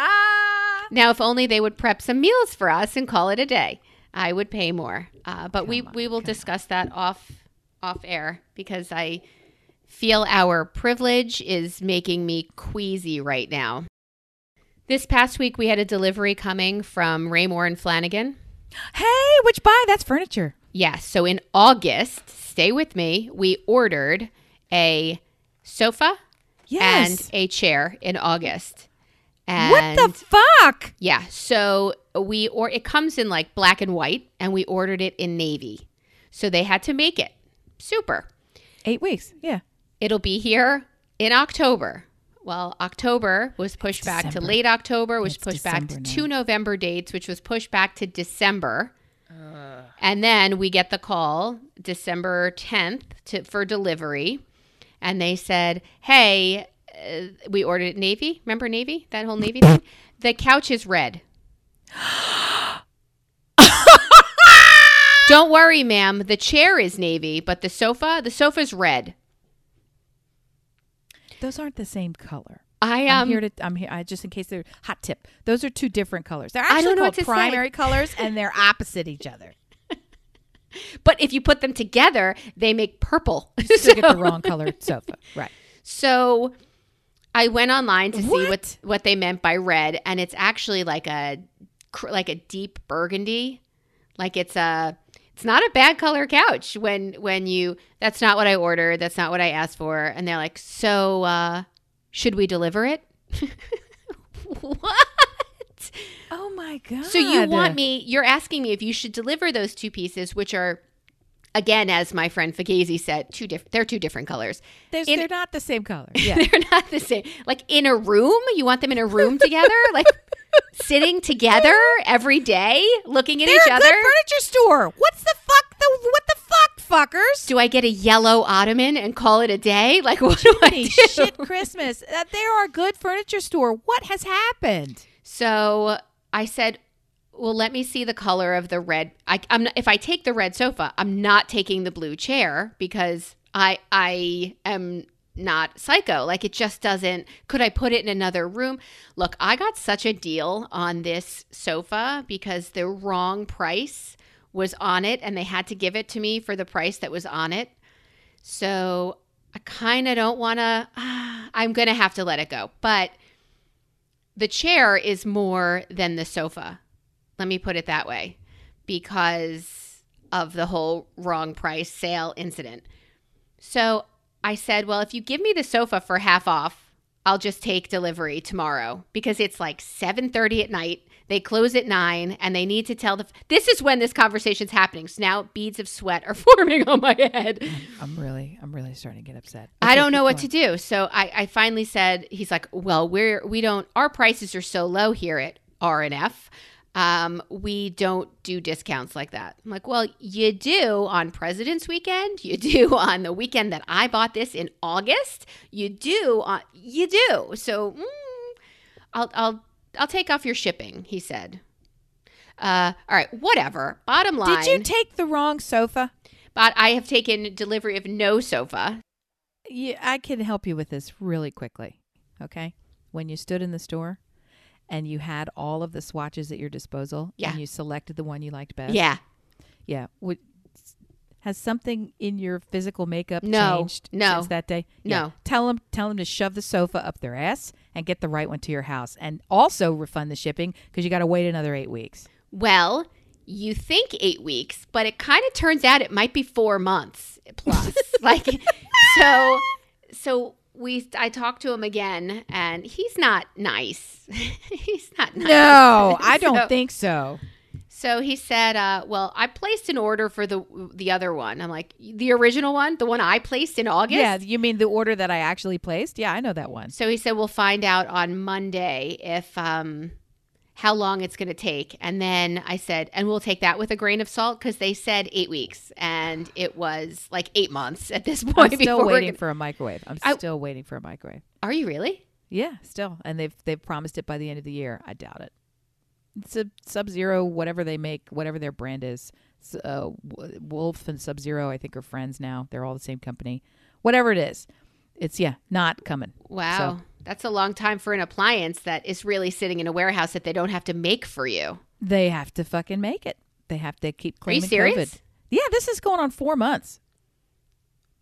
Now if only they would prep some meals for us and call it a day. I would pay more. Uh, but we we will discuss that off off air because I feel our privilege is making me queasy right now. This past week we had a delivery coming from Raymour and Flanigan. Hey, which buy? That's furniture. Yes. So in August, stay with me, we ordered a sofa Yes. and a chair in August. what the fuck? yeah, so we or it comes in like black and white and we ordered it in navy. So they had to make it. Super. Eight weeks. Yeah. It'll be here in October. Well, October was pushed It's back to late October, was It's pushed back to now. two November dates, which was pushed back to December. And then we get the call December 10th to, for delivery. And they said, hey, uh, we ordered it Navy. Remember Navy? That whole Navy thing? The couch is red. Don't worry, ma'am. The chair is navy, but the sofa, the sofa's red. Those aren't the same color. I I'm um here to. I'm here. I just in case they're hot tip. Those are two different colors. They're actually called what to say. primary colors, and they're opposite each other. But if you put them together, they make purple. You still get the wrong colored sofa. Right. So I went online to see What? what what they meant by red, and it's actually like a like a deep burgundy. Like it's a it's not a bad color couch when when you that's not what I ordered, that's not what I asked for, and they're like, so uh, should we deliver it? what? Oh my god. So you want me? You're asking me if you should deliver those two pieces, which are. Again, as my friend Fagazi said, two different. They're two different colors. In- they're not the same color. Yeah. They're not the same. Like in a room, you want them in a room together, like sitting together every day, looking at They're each other. good furniture store. What's the fuck? The what the fuck, fuckers? do I get a yellow ottoman and call it a day? Like what do I do? shit, Christmas. Uh, they are a good furniture store. What has happened? So I said, "Well, let me see the color of the red. I, not, if I take the red sofa, I'm not taking the blue chair because I I am." Not psycho. Like it just doesn't. Could I put it in another room? Look, I got such a deal on this sofa because the wrong price was on it and they had to give it to me for the price that was on it. So I kind of don't want to. I'm to have to let it go. But the chair is more than the sofa. Let me put it that way because of the whole wrong price sale incident. So I said, well, if you give me the sofa for half off, I'll just take delivery tomorrow because it's like 7:30 at night. They close at 9 and they need to tell the This is when this conversation's happening. So now beads of sweat are forming on my head. I'm really, I'm really starting to get upset. I don't know what to do. So I, I finally said, he's like, well, we're we don't our prices are so low here at R and F. Um, we don't do discounts like that. I'm like, well, you do on President's Weekend. You do on the weekend that I bought this in August. You do on you do. So mm, I'll I'll I'll take off your shipping. He said. Uh, all right, whatever. Bottom line, Did you take the wrong sofa? but I have taken delivery of no sofa. Yeah, I can help you with this really quickly. Okay. When you stood in the store and you had all of the swatches at your disposal Yeah. and you selected the one you liked best. Yeah. Yeah. Would, has something in your physical makeup No. changed No. since that day? No. Tell them tell them to shove the sofa up their ass and get the right one to your house and also refund the shipping because you got to wait another 8 weeks. Well, you think eight weeks, but it kind of turns out it might be four months plus. like, so, so we, I talked to him again, and he's not nice. he's not nice. No, I don't So- think so. So he said, uh, "Well, I placed an order for the the other one." I'm like, "The original one, the one I placed in August." Yeah, you mean the order that I actually placed? Yeah, I know that one. So he said, "We'll find out on Monday if um how long it's going to take." And then I said, "And we'll take that with a grain of salt because they said 8 weeks and it was like 8 months at this point I'm still waiting gonna- for a microwave. I'm I- still waiting for a microwave. Are you really? Yeah, still, and they've they've promised it by the end of the year. I doubt it. It's a Sub Zero, whatever they make, whatever their brand is. Uh, Wolf and Sub Zero, I think, are friends now. They're all the same company. Whatever it is, it's yeah, not coming. Wow. That's a long time for an appliance that is really sitting in a warehouse that they don't have to make for you. They have to fucking make it. They have to keep Are you claiming serious? COVID. Yeah, this is going on four months.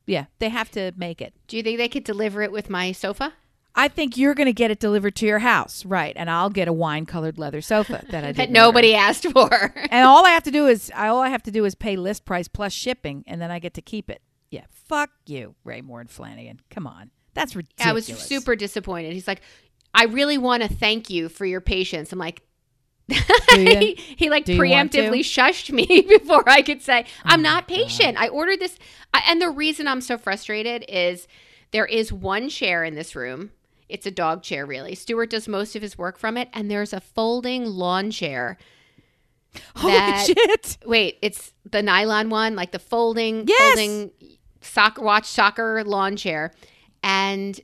Yeah, they have to make it. Do you think they could deliver it with my sofa? I think you're going to get it delivered to your house, right? And I'll get a wine-colored leather sofa that I That nobody order. asked for. And all I have to do is I all I have to do is pay list price plus shipping, and then I get to keep it. Yeah, fuck you, Raymour and Flanigan. Come on, that's ridiculous. I was super disappointed. He's like, I really want to thank you for your patience. I'm like, he, he like Do you want to? preemptively shushed me before I could say, I'm Oh not patient. I ordered this. I, and the reason I'm so frustrated is there is one chair in this room. It's a dog chair, really. Stuart does most of his work from it. And there's a folding lawn chair. Holy shit! Wait, it's the nylon one, like the folding, Yes! folding soccer watch soccer lawn chair. And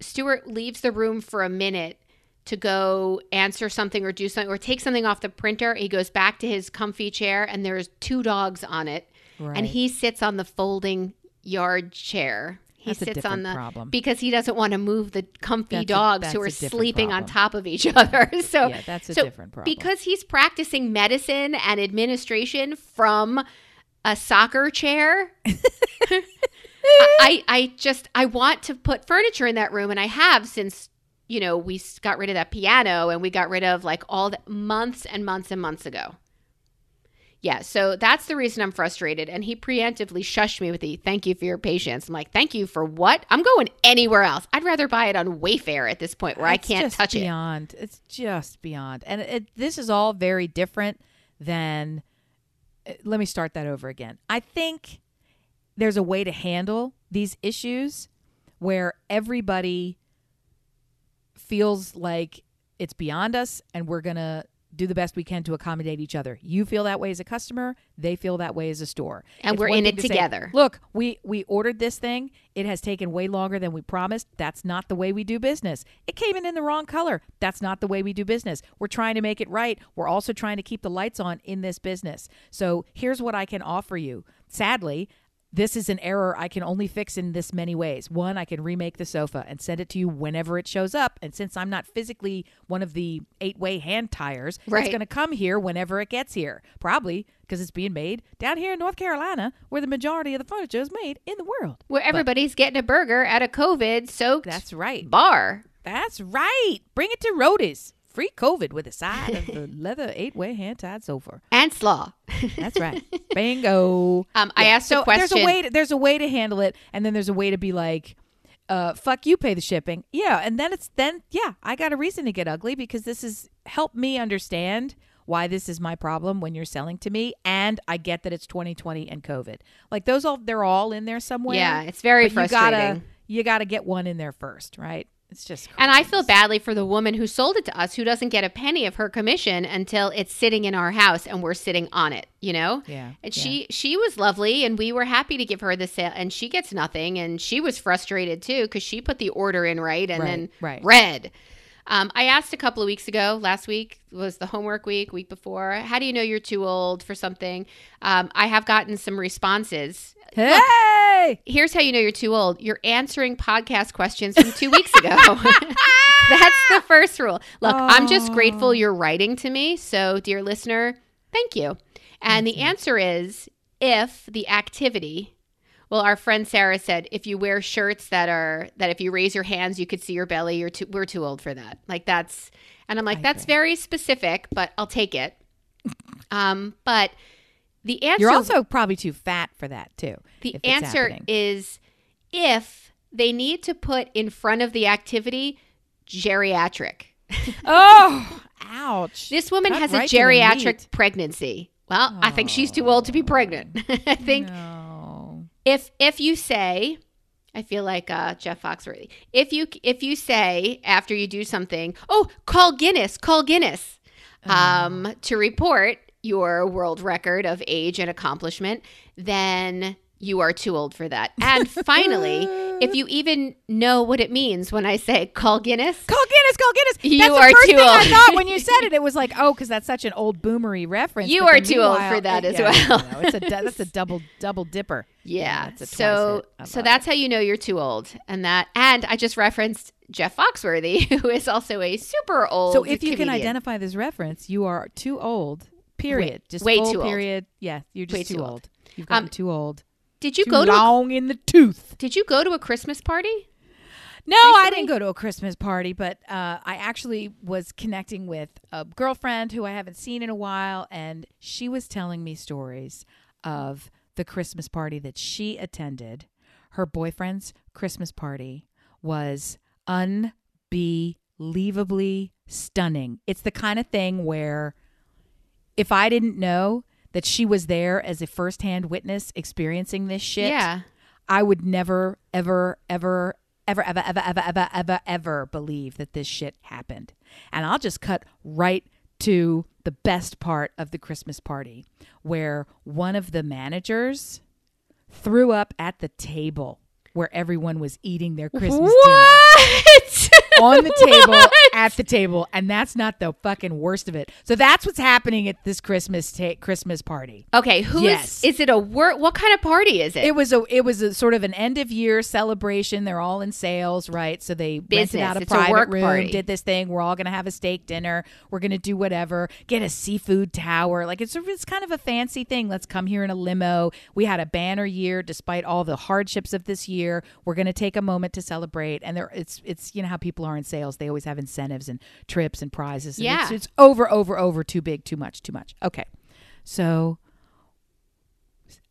Stuart leaves the room for a minute to go answer something or do something or take something off the printer. He goes back to his comfy chair and there's two dogs on it. Right. And he sits on the folding yard chair. He That's a sits on the problem. because he doesn't want to move the comfy That's a- dogs who are a sleeping on top of each other. So Yeah, that's a so different problem. Because he's practicing medicine and administration from a soccer chair. I I just I want to put furniture in that room and I have since you know we got rid of that piano and we got rid of like all the months and months and months ago. Yeah, so that's the reason I'm frustrated. And he preemptively shushed me with the thank you for your patience. I'm like, thank you for what? I'm going anywhere else. I'd rather buy it on Wayfair at this point where I can't touch it. beyond. It's just beyond. And it, this is all very different than. uh, Let me start that over again. I think there's a way to handle these issues where everybody feels like it's beyond us and we're going to do the best we can to accommodate each other. You feel that way as a customer, they feel that way as a store. And It's we're in it to say, together. Look, we we ordered this thing. It has taken way longer than we promised. That's not the way we do business. It came in in the wrong color. That's not the way we do business. We're trying to make it right. We're also trying to keep the lights on in this business. So, here's what I can offer you. Sadly, this is an error I can only fix in this many ways. One, I can remake the sofa and send it to you whenever it shows up. And since I'm not physically one of the eight way hand tires, Right. it's going to come here whenever it gets here. Probably because it's being made down here in North Carolina, where the majority of the furniture is made in the world. Where everybody's getting a burger at a COVID soaked That's right. bar. That's right. Bring it to Roadies. Free COVID with a side of the leather eight way hand tied sofa. And slaw. That's right. Bingo. Um, I asked so a question. There's a way. To, there's a way to handle it, and then there's a way to be like, uh, "Fuck you, pay the shipping." Yeah, and then it's then yeah, I got a reason to get ugly because this is help me understand why this is my problem when you're selling to me, and I get that it's 2020 and COVID. Like those all they're all in there somewhere. Yeah, it's very but you gotta frustrating. you gotta get one in there first, right? It's just And I feel badly for the woman who sold it to us who doesn't get a penny of her commission until it's sitting in our house and we're sitting on it, you know? Yeah, And yeah. she she was lovely and we were happy to give her the sale and she gets nothing and she was frustrated too cuz she put the order in right and Right, then right. read. Um, I asked a couple of weeks ago. Last week was the homework week. Week before, how do you know you're too old for something? Um, I have gotten some responses. hey. Here's how you know you're too old. You're answering podcast questions from two weeks ago. That's the first rule. Look, I'm just grateful you're writing to me. So, dear listener, thank you. And the answer is if the activity, well, our friend Sarah said, if you wear shirts that are that if you raise your hands, you could see your belly. You're too, we're too old for that. Like that's, and I'm like, that's very specific, but I'll take it. Um, but the answer You're also probably too fat for that too. the answer is if they need to put in front of the activity geriatric. oh, ouch. This woman Cut has right a geriatric pregnancy. Well, I think she's too old to be pregnant. I think No. If if you say I feel like uh, Jeff Foxworthy. If you if you say after you do something, oh, call Guinness, call Guinness, um, to report your world record of age and accomplishment, then you are too old for that. And finally, if you even know what it means when I say call Guinness, Call Guinness, call Guinness. You that's the are first too thing I old. thought when you said it. It was like, oh, because that's such an old boomery reference. You are too old for that as yeah, well. no, it's a that's a double double dipper. Yeah. a so so that's how you know you're too old. And that and I just referenced Jeff Foxworthy, who is also a super old. So if you can identify this reference, you are too old. Period. Way- just way too old. period. Yeah, you're just Way too, too old. old. You've gotten Um, too old. Did you too go to a, long in the tooth. did you go to a Christmas party? No, I didn't go to a Christmas party, but uh, I actually was connecting with a girlfriend who I haven't seen in a while, and she was telling me stories of the Christmas party that she attended. Her boyfriend's Christmas party was unbelievably stunning. It's the kind of thing where if I didn't know that she was there as a firsthand witness experiencing this shit, Yeah. I would never, ever, ever, ever, ever, ever, ever, ever, ever, ever believe that this shit happened. And I'll just cut right to the best part of the Christmas party where one of the managers threw up at the table where everyone was eating their Christmas dinner What? on the table at the table, and that's not the fucking worst of it. So that's what's happening at this Christmas ta- Christmas party. Okay, who is? Yes. Is it a work? What kind of party is it? It was a it was a sort of an end of year celebration. They're all in sales, right? So they Business. rented out a It's a private work room, party. did this thing. We're all gonna have a steak dinner. We're gonna do whatever. Get a seafood tower. Like it's a, it's kind of a fancy thing. Let's come here in a limo. We had a banner year, despite all the hardships of this year. We're gonna take a moment to celebrate. And there, it's it's you know how people are in sales. They always have incentives and trips and prizes. And Yeah. it's, it's over, over, over. Too big, too much, too much. Okay, so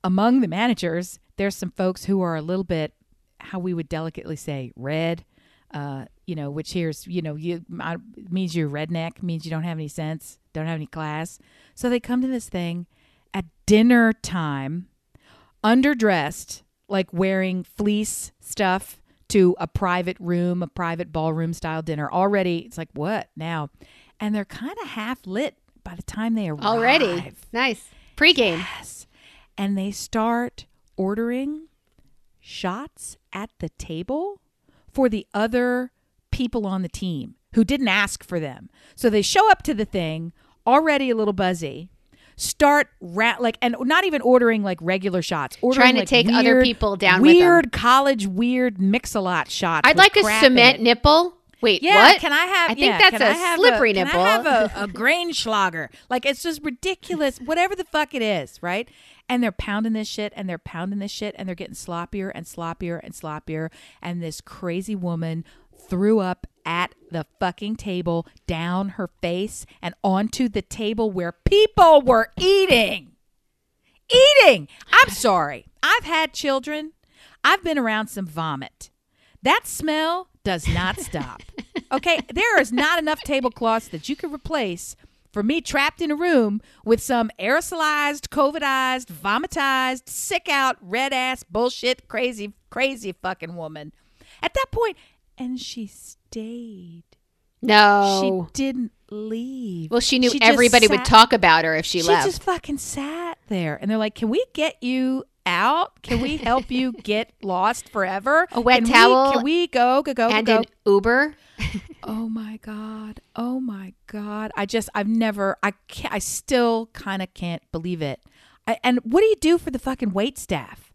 among the managers, there's some folks who are a little bit, how we would delicately say, red. Uh, you know, which here's, you know, you uh, means you're redneck, means you don't have any sense, don't have any class. So they come to this thing at dinner time, underdressed, like wearing fleece stuff to a private room, a private ballroom style dinner. Already, it's like what now? And they're kind of half lit by the time they arrive. already nice pregame. Yes. And they start ordering shots at the table for the other people on the team who didn't ask for them. So they show up to the thing already a little buzzy. Start ra- like and not even ordering like regular shots. Ordering Trying to like, take other people down. Weird college weird mix a lot shots. I'd like a cement nipple. Wait, Yeah, what? can I have? I think yeah, that's can a slippery can nipple. I have a, a grain schlager? Like it's just ridiculous. Whatever the fuck it is, right? And they're pounding this shit, and they're pounding this shit, and they're getting sloppier and sloppier and sloppier. And this crazy woman threw up at the fucking table, down her face, and onto the table where people were eating. Eating. I'm sorry. I've had children. I've been around some vomit. That smell does not stop. Okay, there is not enough tablecloths that you can replace for me trapped in a room with some aerosolized, COVIDized, vomitized, sick out, red ass, bullshit, crazy, crazy fucking woman. At that point, and she stayed. no. She didn't leave. well, she knew just everybody would talk about her if she, she left. She just fucking sat there and they're like can we get you out can we help you get lost forever A wet Can we- towel can we go go go and go an Uber. oh my god oh my god i just i've never i can't i still kind of can't believe it I, and what do you do for the fucking wait staff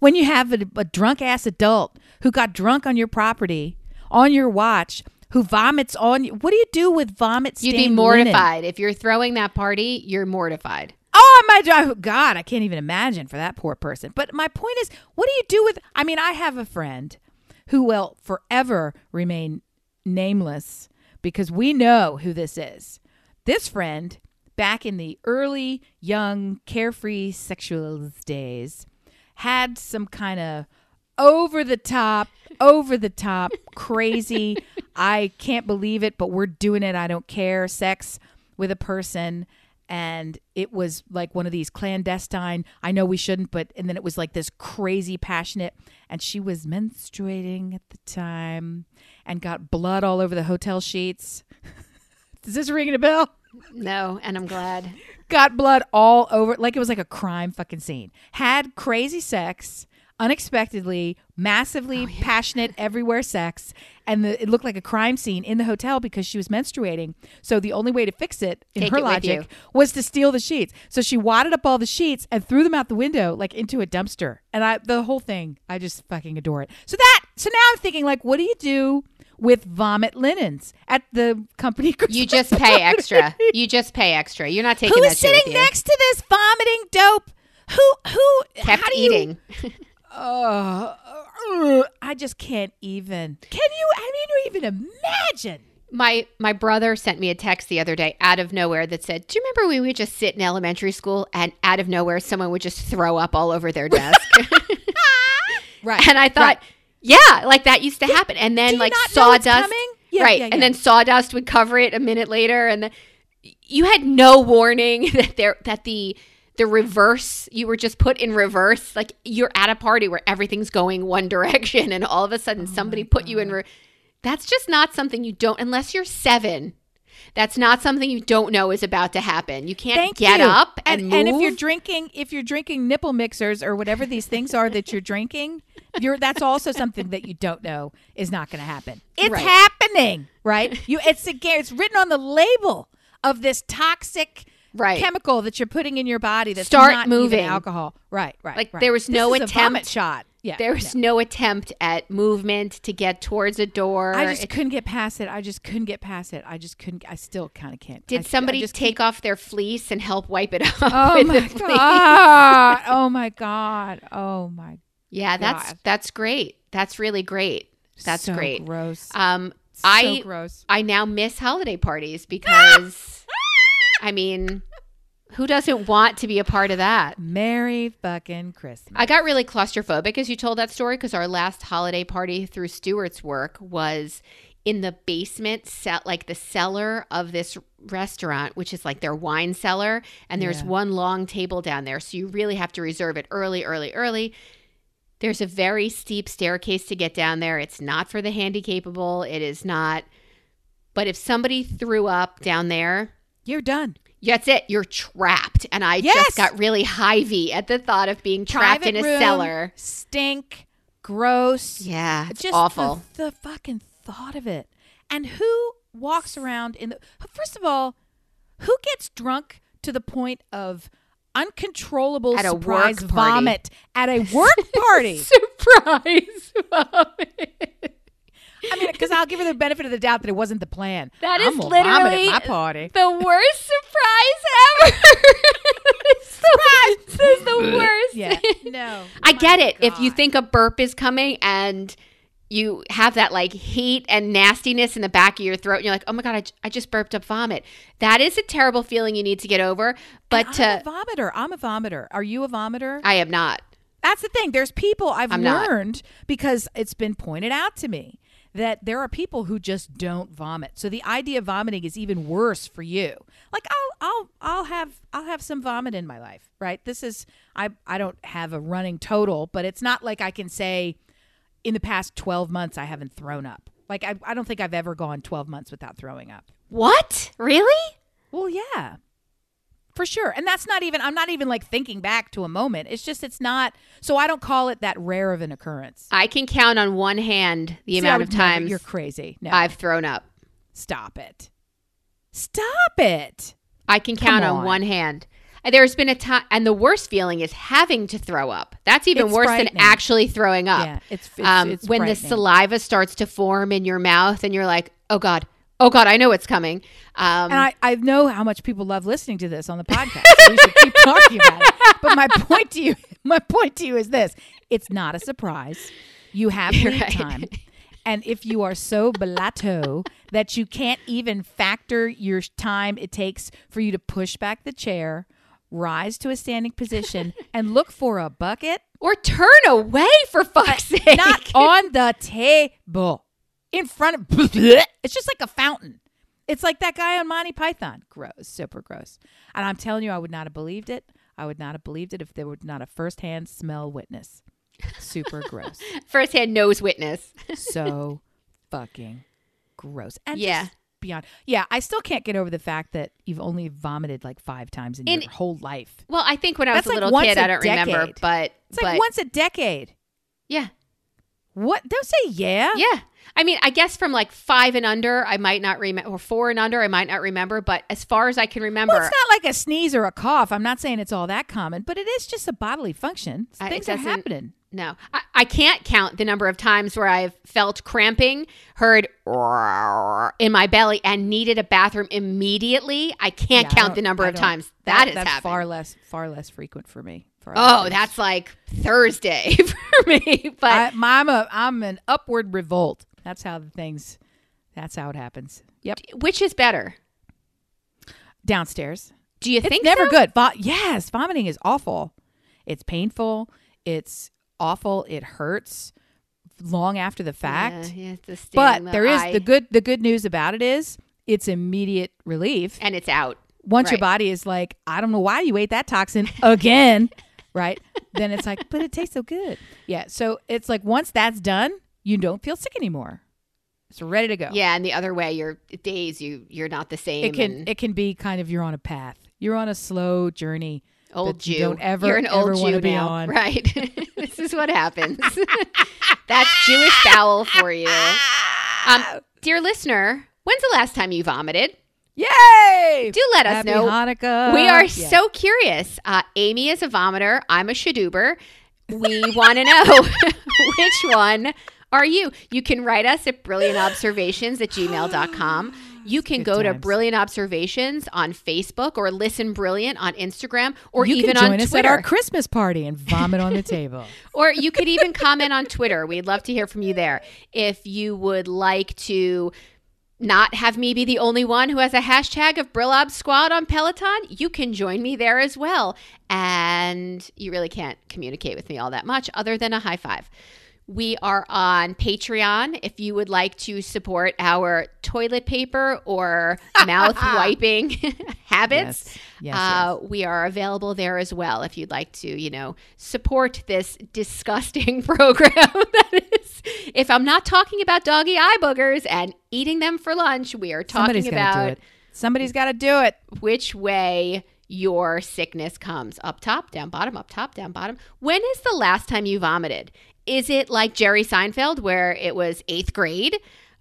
when you have a, a drunk ass adult who got drunk on your property on your watch who vomits on you what do you do with vomit You'd be stained linen? mortified if you're throwing that party. You're mortified. Oh my god, oh, God, I can't even imagine for that poor person. But my point is, what do you do with? I mean, I have a friend who will forever remain nameless because we know who this is. This friend, back in the early, young, carefree sexual days, had some kind of over the top, over the top, crazy. I can't believe it, but we're doing it. I don't care. Sex with a person. And it was like one of these clandestine, I know we shouldn't, but, and then it was like this crazy passionate. And she was menstruating at the time and got blood all over the hotel sheets. Is this ringing a bell? No, and I'm glad. got blood all over like it was like a crime fucking scene had crazy sex unexpectedly massively Oh, passionate everywhere sex. And the, it looked like a crime scene in the hotel because she was menstruating. So the only way to fix it in Take her it logic was to steal the sheets. So she wadded up all the sheets and threw them out the window like into a dumpster. And i the whole thing i just fucking adore it. So that so now i'm thinking like what do you do with vomit linens at the company You just pay extra. You just pay extra. You're not taking who that is sitting next to this vomiting dope? Who who Kept how do you- eating. Uh, uh, I just can't even. Can you? I mean, you even imagine? My my brother sent me a text the other day out of nowhere that said, "Do you remember when we would just sit in elementary school and out of nowhere someone would just throw up all over their desk?" Right. and I thought, "Yeah, like that used to happen." And then like not know it's sawdust, coming? Yeah, right? yeah, And then sawdust would cover it a minute later, and the, you had no warning that there that the the reverse you were just put in reverse like you're at a party where everything's going one direction and all of a Oh sudden somebody put you in re- that's just not something you don't unless you're 7 that's not something you don't know is about to happen you can't Thank get you. up and, and move and if you're drinking, if you're drinking nipple mixers or whatever these things are that you're drinking, you're that's also something that you don't know is not going to happen. It's Right. happening. right? You it's a it's written on the label of this toxic Right. chemical that you're putting in your body that's Start not moving. even alcohol. Right, right. Like, right. there was This no is a attempt- shot. Yeah. There was no attempt at movement to get towards a door. I just It- couldn't get past it. I just couldn't get past it. I just couldn't. I still kind of can't. Did I somebody just take off their fleece and help wipe it off? Oh with my god! Oh my god! Oh my! Yeah, that's that's great. That's really great. That's so great. Gross. Um, so I gross. I now miss holiday parties because, I mean, who doesn't want to be a part of that? Merry fucking Christmas. I got really claustrophobic as you told that story because our last holiday party through Stewart's work was in the basement, set like the cellar of this restaurant, which is like their wine cellar, and there's Yeah. one long table down there, so you really have to reserve it early, early, early. There's a very steep staircase to get down there. It's not for the handy capable. It is not. But if somebody threw up down there, You're done. that's it. You're trapped. And I Yes! just got really hivey at the thought of being trapped in a room, cellar. Stink. Gross. Yeah, it's Just awful. The, the fucking thought of it. And who walks around in the? First of all, who gets drunk to the point of uncontrollable At surprise vomit at a work party? Surprise vomit. I mean, because I'll give her the benefit of the doubt that it wasn't the plan. That I'm is literally at my party. the worst surprise ever. surprise! This is the worst. Yeah, no. Oh I get it. If you think a burp is coming and you have that like heat and nastiness in the back of your throat, and you're like, oh my God, I, j- I just burped up vomit. That is a terrible feeling you need to get over. But I'm to, a vomiter. I'm a vomiter. Are you a vomiter? I am not. That's the thing. There's people I've I'm not. learned because it's been pointed out to me that there are people who just don't vomit. So the idea of vomiting is even worse for you. Like I'll I'll I'll have I'll have some vomit in my life, right? This is I I don't have a running total, but it's not like I can say in the past 12 months I haven't thrown up. Like I I don't think I've ever gone 12 months without throwing up. What? Really? Well, yeah. For sure. And that's not even I'm not even like thinking back to a moment. It's just it's not so I don't call it that rare of an occurrence. I can count on one hand the See, amount of times you're crazy. No. I've thrown up. Stop it. Stop it. I can count on. on. one hand. There's been a time, and the worst feeling is having to throw up. That's even It's worse than actually throwing up. Yeah, it's- it's- um, it's when the saliva starts to form in your mouth, and you're like, "Oh God, oh God, I know it's coming." Um, And I, I know how much people love listening to this on the podcast. so we should keep talking about it. But my point to you, my point to you is this: it's not a surprise. You have lead Right. time, and if you are so blotto that you can't even factor your time it takes for you to push back the chair, rise to a standing position, and look for a bucket, or turn away for fuck's sake. not on the table, in front of. It's just like a fountain. It's like that guy on Monty Python. Gross, super gross. And I'm telling you, I would not have believed it. I would not have believed it if there were not a firsthand smell witness. Super gross. Firsthand nose witness. So fucking gross. And Yeah. just beyond. Yeah, I still can't get over the fact that you've only vomited like five times in, In- your whole life. Well, I think when I was That's a like little kid, I don't remember, but It's but like once a decade. yeah, What? Don't say yeah. yeah. I mean, I guess from like five and under, I might not remember, or four and under, I might not remember. But as far as I can remember, Well, it's not like a sneeze or a cough. I'm not saying it's all that common, but it is just a bodily function. I- it Things are happening. No, I, I can't count the number of times where I've felt cramping, heard in my belly, and needed a bathroom immediately. I can't Yeah, count don't- the number of times that, has that's happened. far less far less frequent for me. For oh, others. that's like Thursday for me. But I, I'm, a I'm an upward revolt. That's how the things. That's how it happens. Yep. which is better? Downstairs. Do you It's think never so? good. Vo- yes, vomiting is awful. It's painful. It's awful. It hurts long after the fact. Yeah, yeah, the but the there is eye, the good the good news about it is it's immediate relief. and it's out. once your body is like, I don't know why you ate that toxin again, right? Then it's like, but it tastes so good. Yeah. So it's like once that's done, you don't feel sick anymore. It's ready to go. Yeah, and the other way, your days you you're not the same. It can and it can be kind of you're on a path. You're on a slow journey. old that you Jew. don't ever, you're an ever old Jew be now, on. right? this is what happens. That's Jewish bowel for you. Um, dear listener, When's the last time you vomited? Yay! Do let us Happy know. Hanukkah. we are Yeah. so curious. Uh, Amy is a vomiter. I'm a shaduber. We want to know which one are you? You can write us at brilliantobservations at gmail.com. You can go to times. Brilliant Observations on Facebook or Listen Brilliant on Instagram or you even can join on us Twitter. at our Christmas party and vomit on the table. Or you could even comment on Twitter. We'd love to hear from you there. If you would like to not have me be the only one who has a hashtag of Brillob Squad on Peloton, you can join me there as well. And you really can't communicate with me all that much other than a high five. We are on Patreon if you would like to support our toilet paper or mouth wiping habits. Yes. Yes, uh, We are available there as well if you'd like to, you know, support this disgusting program. that is, if I'm not talking about doggy eye boogers and eating them for lunch, we are talking Somebody's got to do about. Somebody's got to do it. which way your sickness comes up top, down bottom, up top, down bottom. When is the last time you vomited? Is it like Jerry Seinfeld, where it was eighth grade?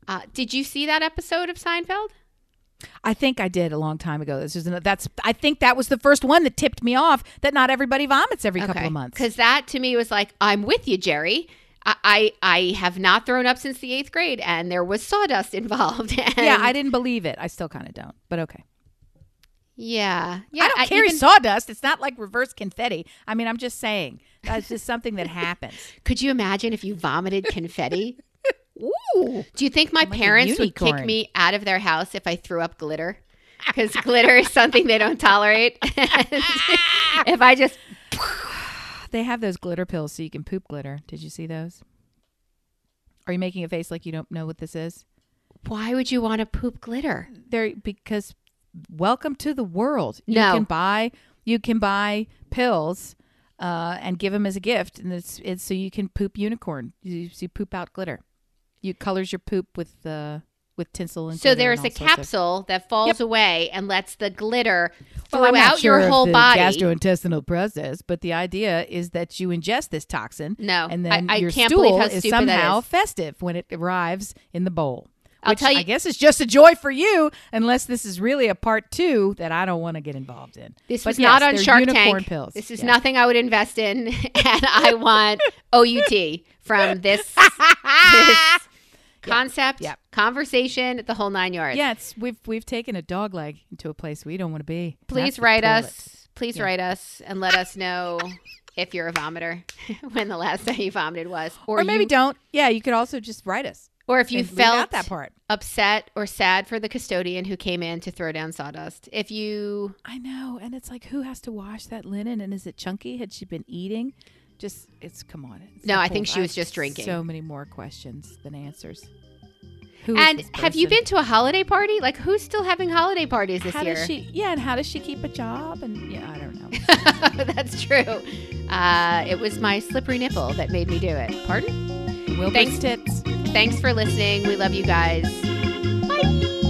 Uh, did you see that episode of Seinfeld? I think I did a long time ago. This is an, that's. I think that was the first one that tipped me off that not everybody vomits every couple of months. Because that to me was like, I'm with you, Jerry. I, I I have not thrown up since the eighth grade, and there was sawdust involved. And Yeah, I didn't believe it. I still kind of don't, but okay. yeah, yeah. I don't carry even- sawdust. It's not like reverse confetti. I mean, I'm just saying that's just something that happens. Could you imagine if you vomited confetti? Ooh. Do you think my like parents would kick me out of their house if I threw up glitter? Because glitter is something they don't tolerate. if I just They have those glitter pills so you can poop glitter. Did you see those? Are you making a face like you don't know what this is? why would you want to poop glitter? They're because welcome to the world. You No. can buy you can buy pills uh, and give them as a gift, and it's it's so you can poop unicorn. You, you poop out glitter. You colors your poop with uh, with tinsel and So there's and a sorts of- capsule that falls Yep. away and lets the glitter Well, I'm not throughout sure your of whole the body. gastrointestinal process, but the idea is that you ingest this toxin. No, and then I your can't stool believe how is somehow is. festive when it arrives in the bowl. I'll tell you- I guess it's just a joy for you, unless this is really a part two that I don't want to get involved in. This But was yes, not on Shark unicorn Tank. Pills. This is Yes. nothing I would invest in, and I want OUT from this, this concept, Yep. conversation, the whole nine yards. Yeah, it's we've we've taken a dog leg into a place we don't want to be. Please write us. Please Yeah. write us and let us know if you're a vomiter, when the last time you vomited was, or, or maybe you, don't. Yeah, you could also just write us. Or if you felt that part. upset or sad for the custodian who came in to throw down sawdust. If you I know, and it's like, who has to wash that linen? And is it chunky? Had she been eating? Just, it's come on. It's No, I think she was just drinking. So many more questions than answers. Who and have you been to a holiday party? Like who's still having holiday parties this How year? does she? Yeah, and how does she keep a job? And yeah, I don't know. That's true. Uh, it was my slippery nipple that made me do it. Pardon? Wilbur's Thanks. tits. Thanks for listening. We love you guys. I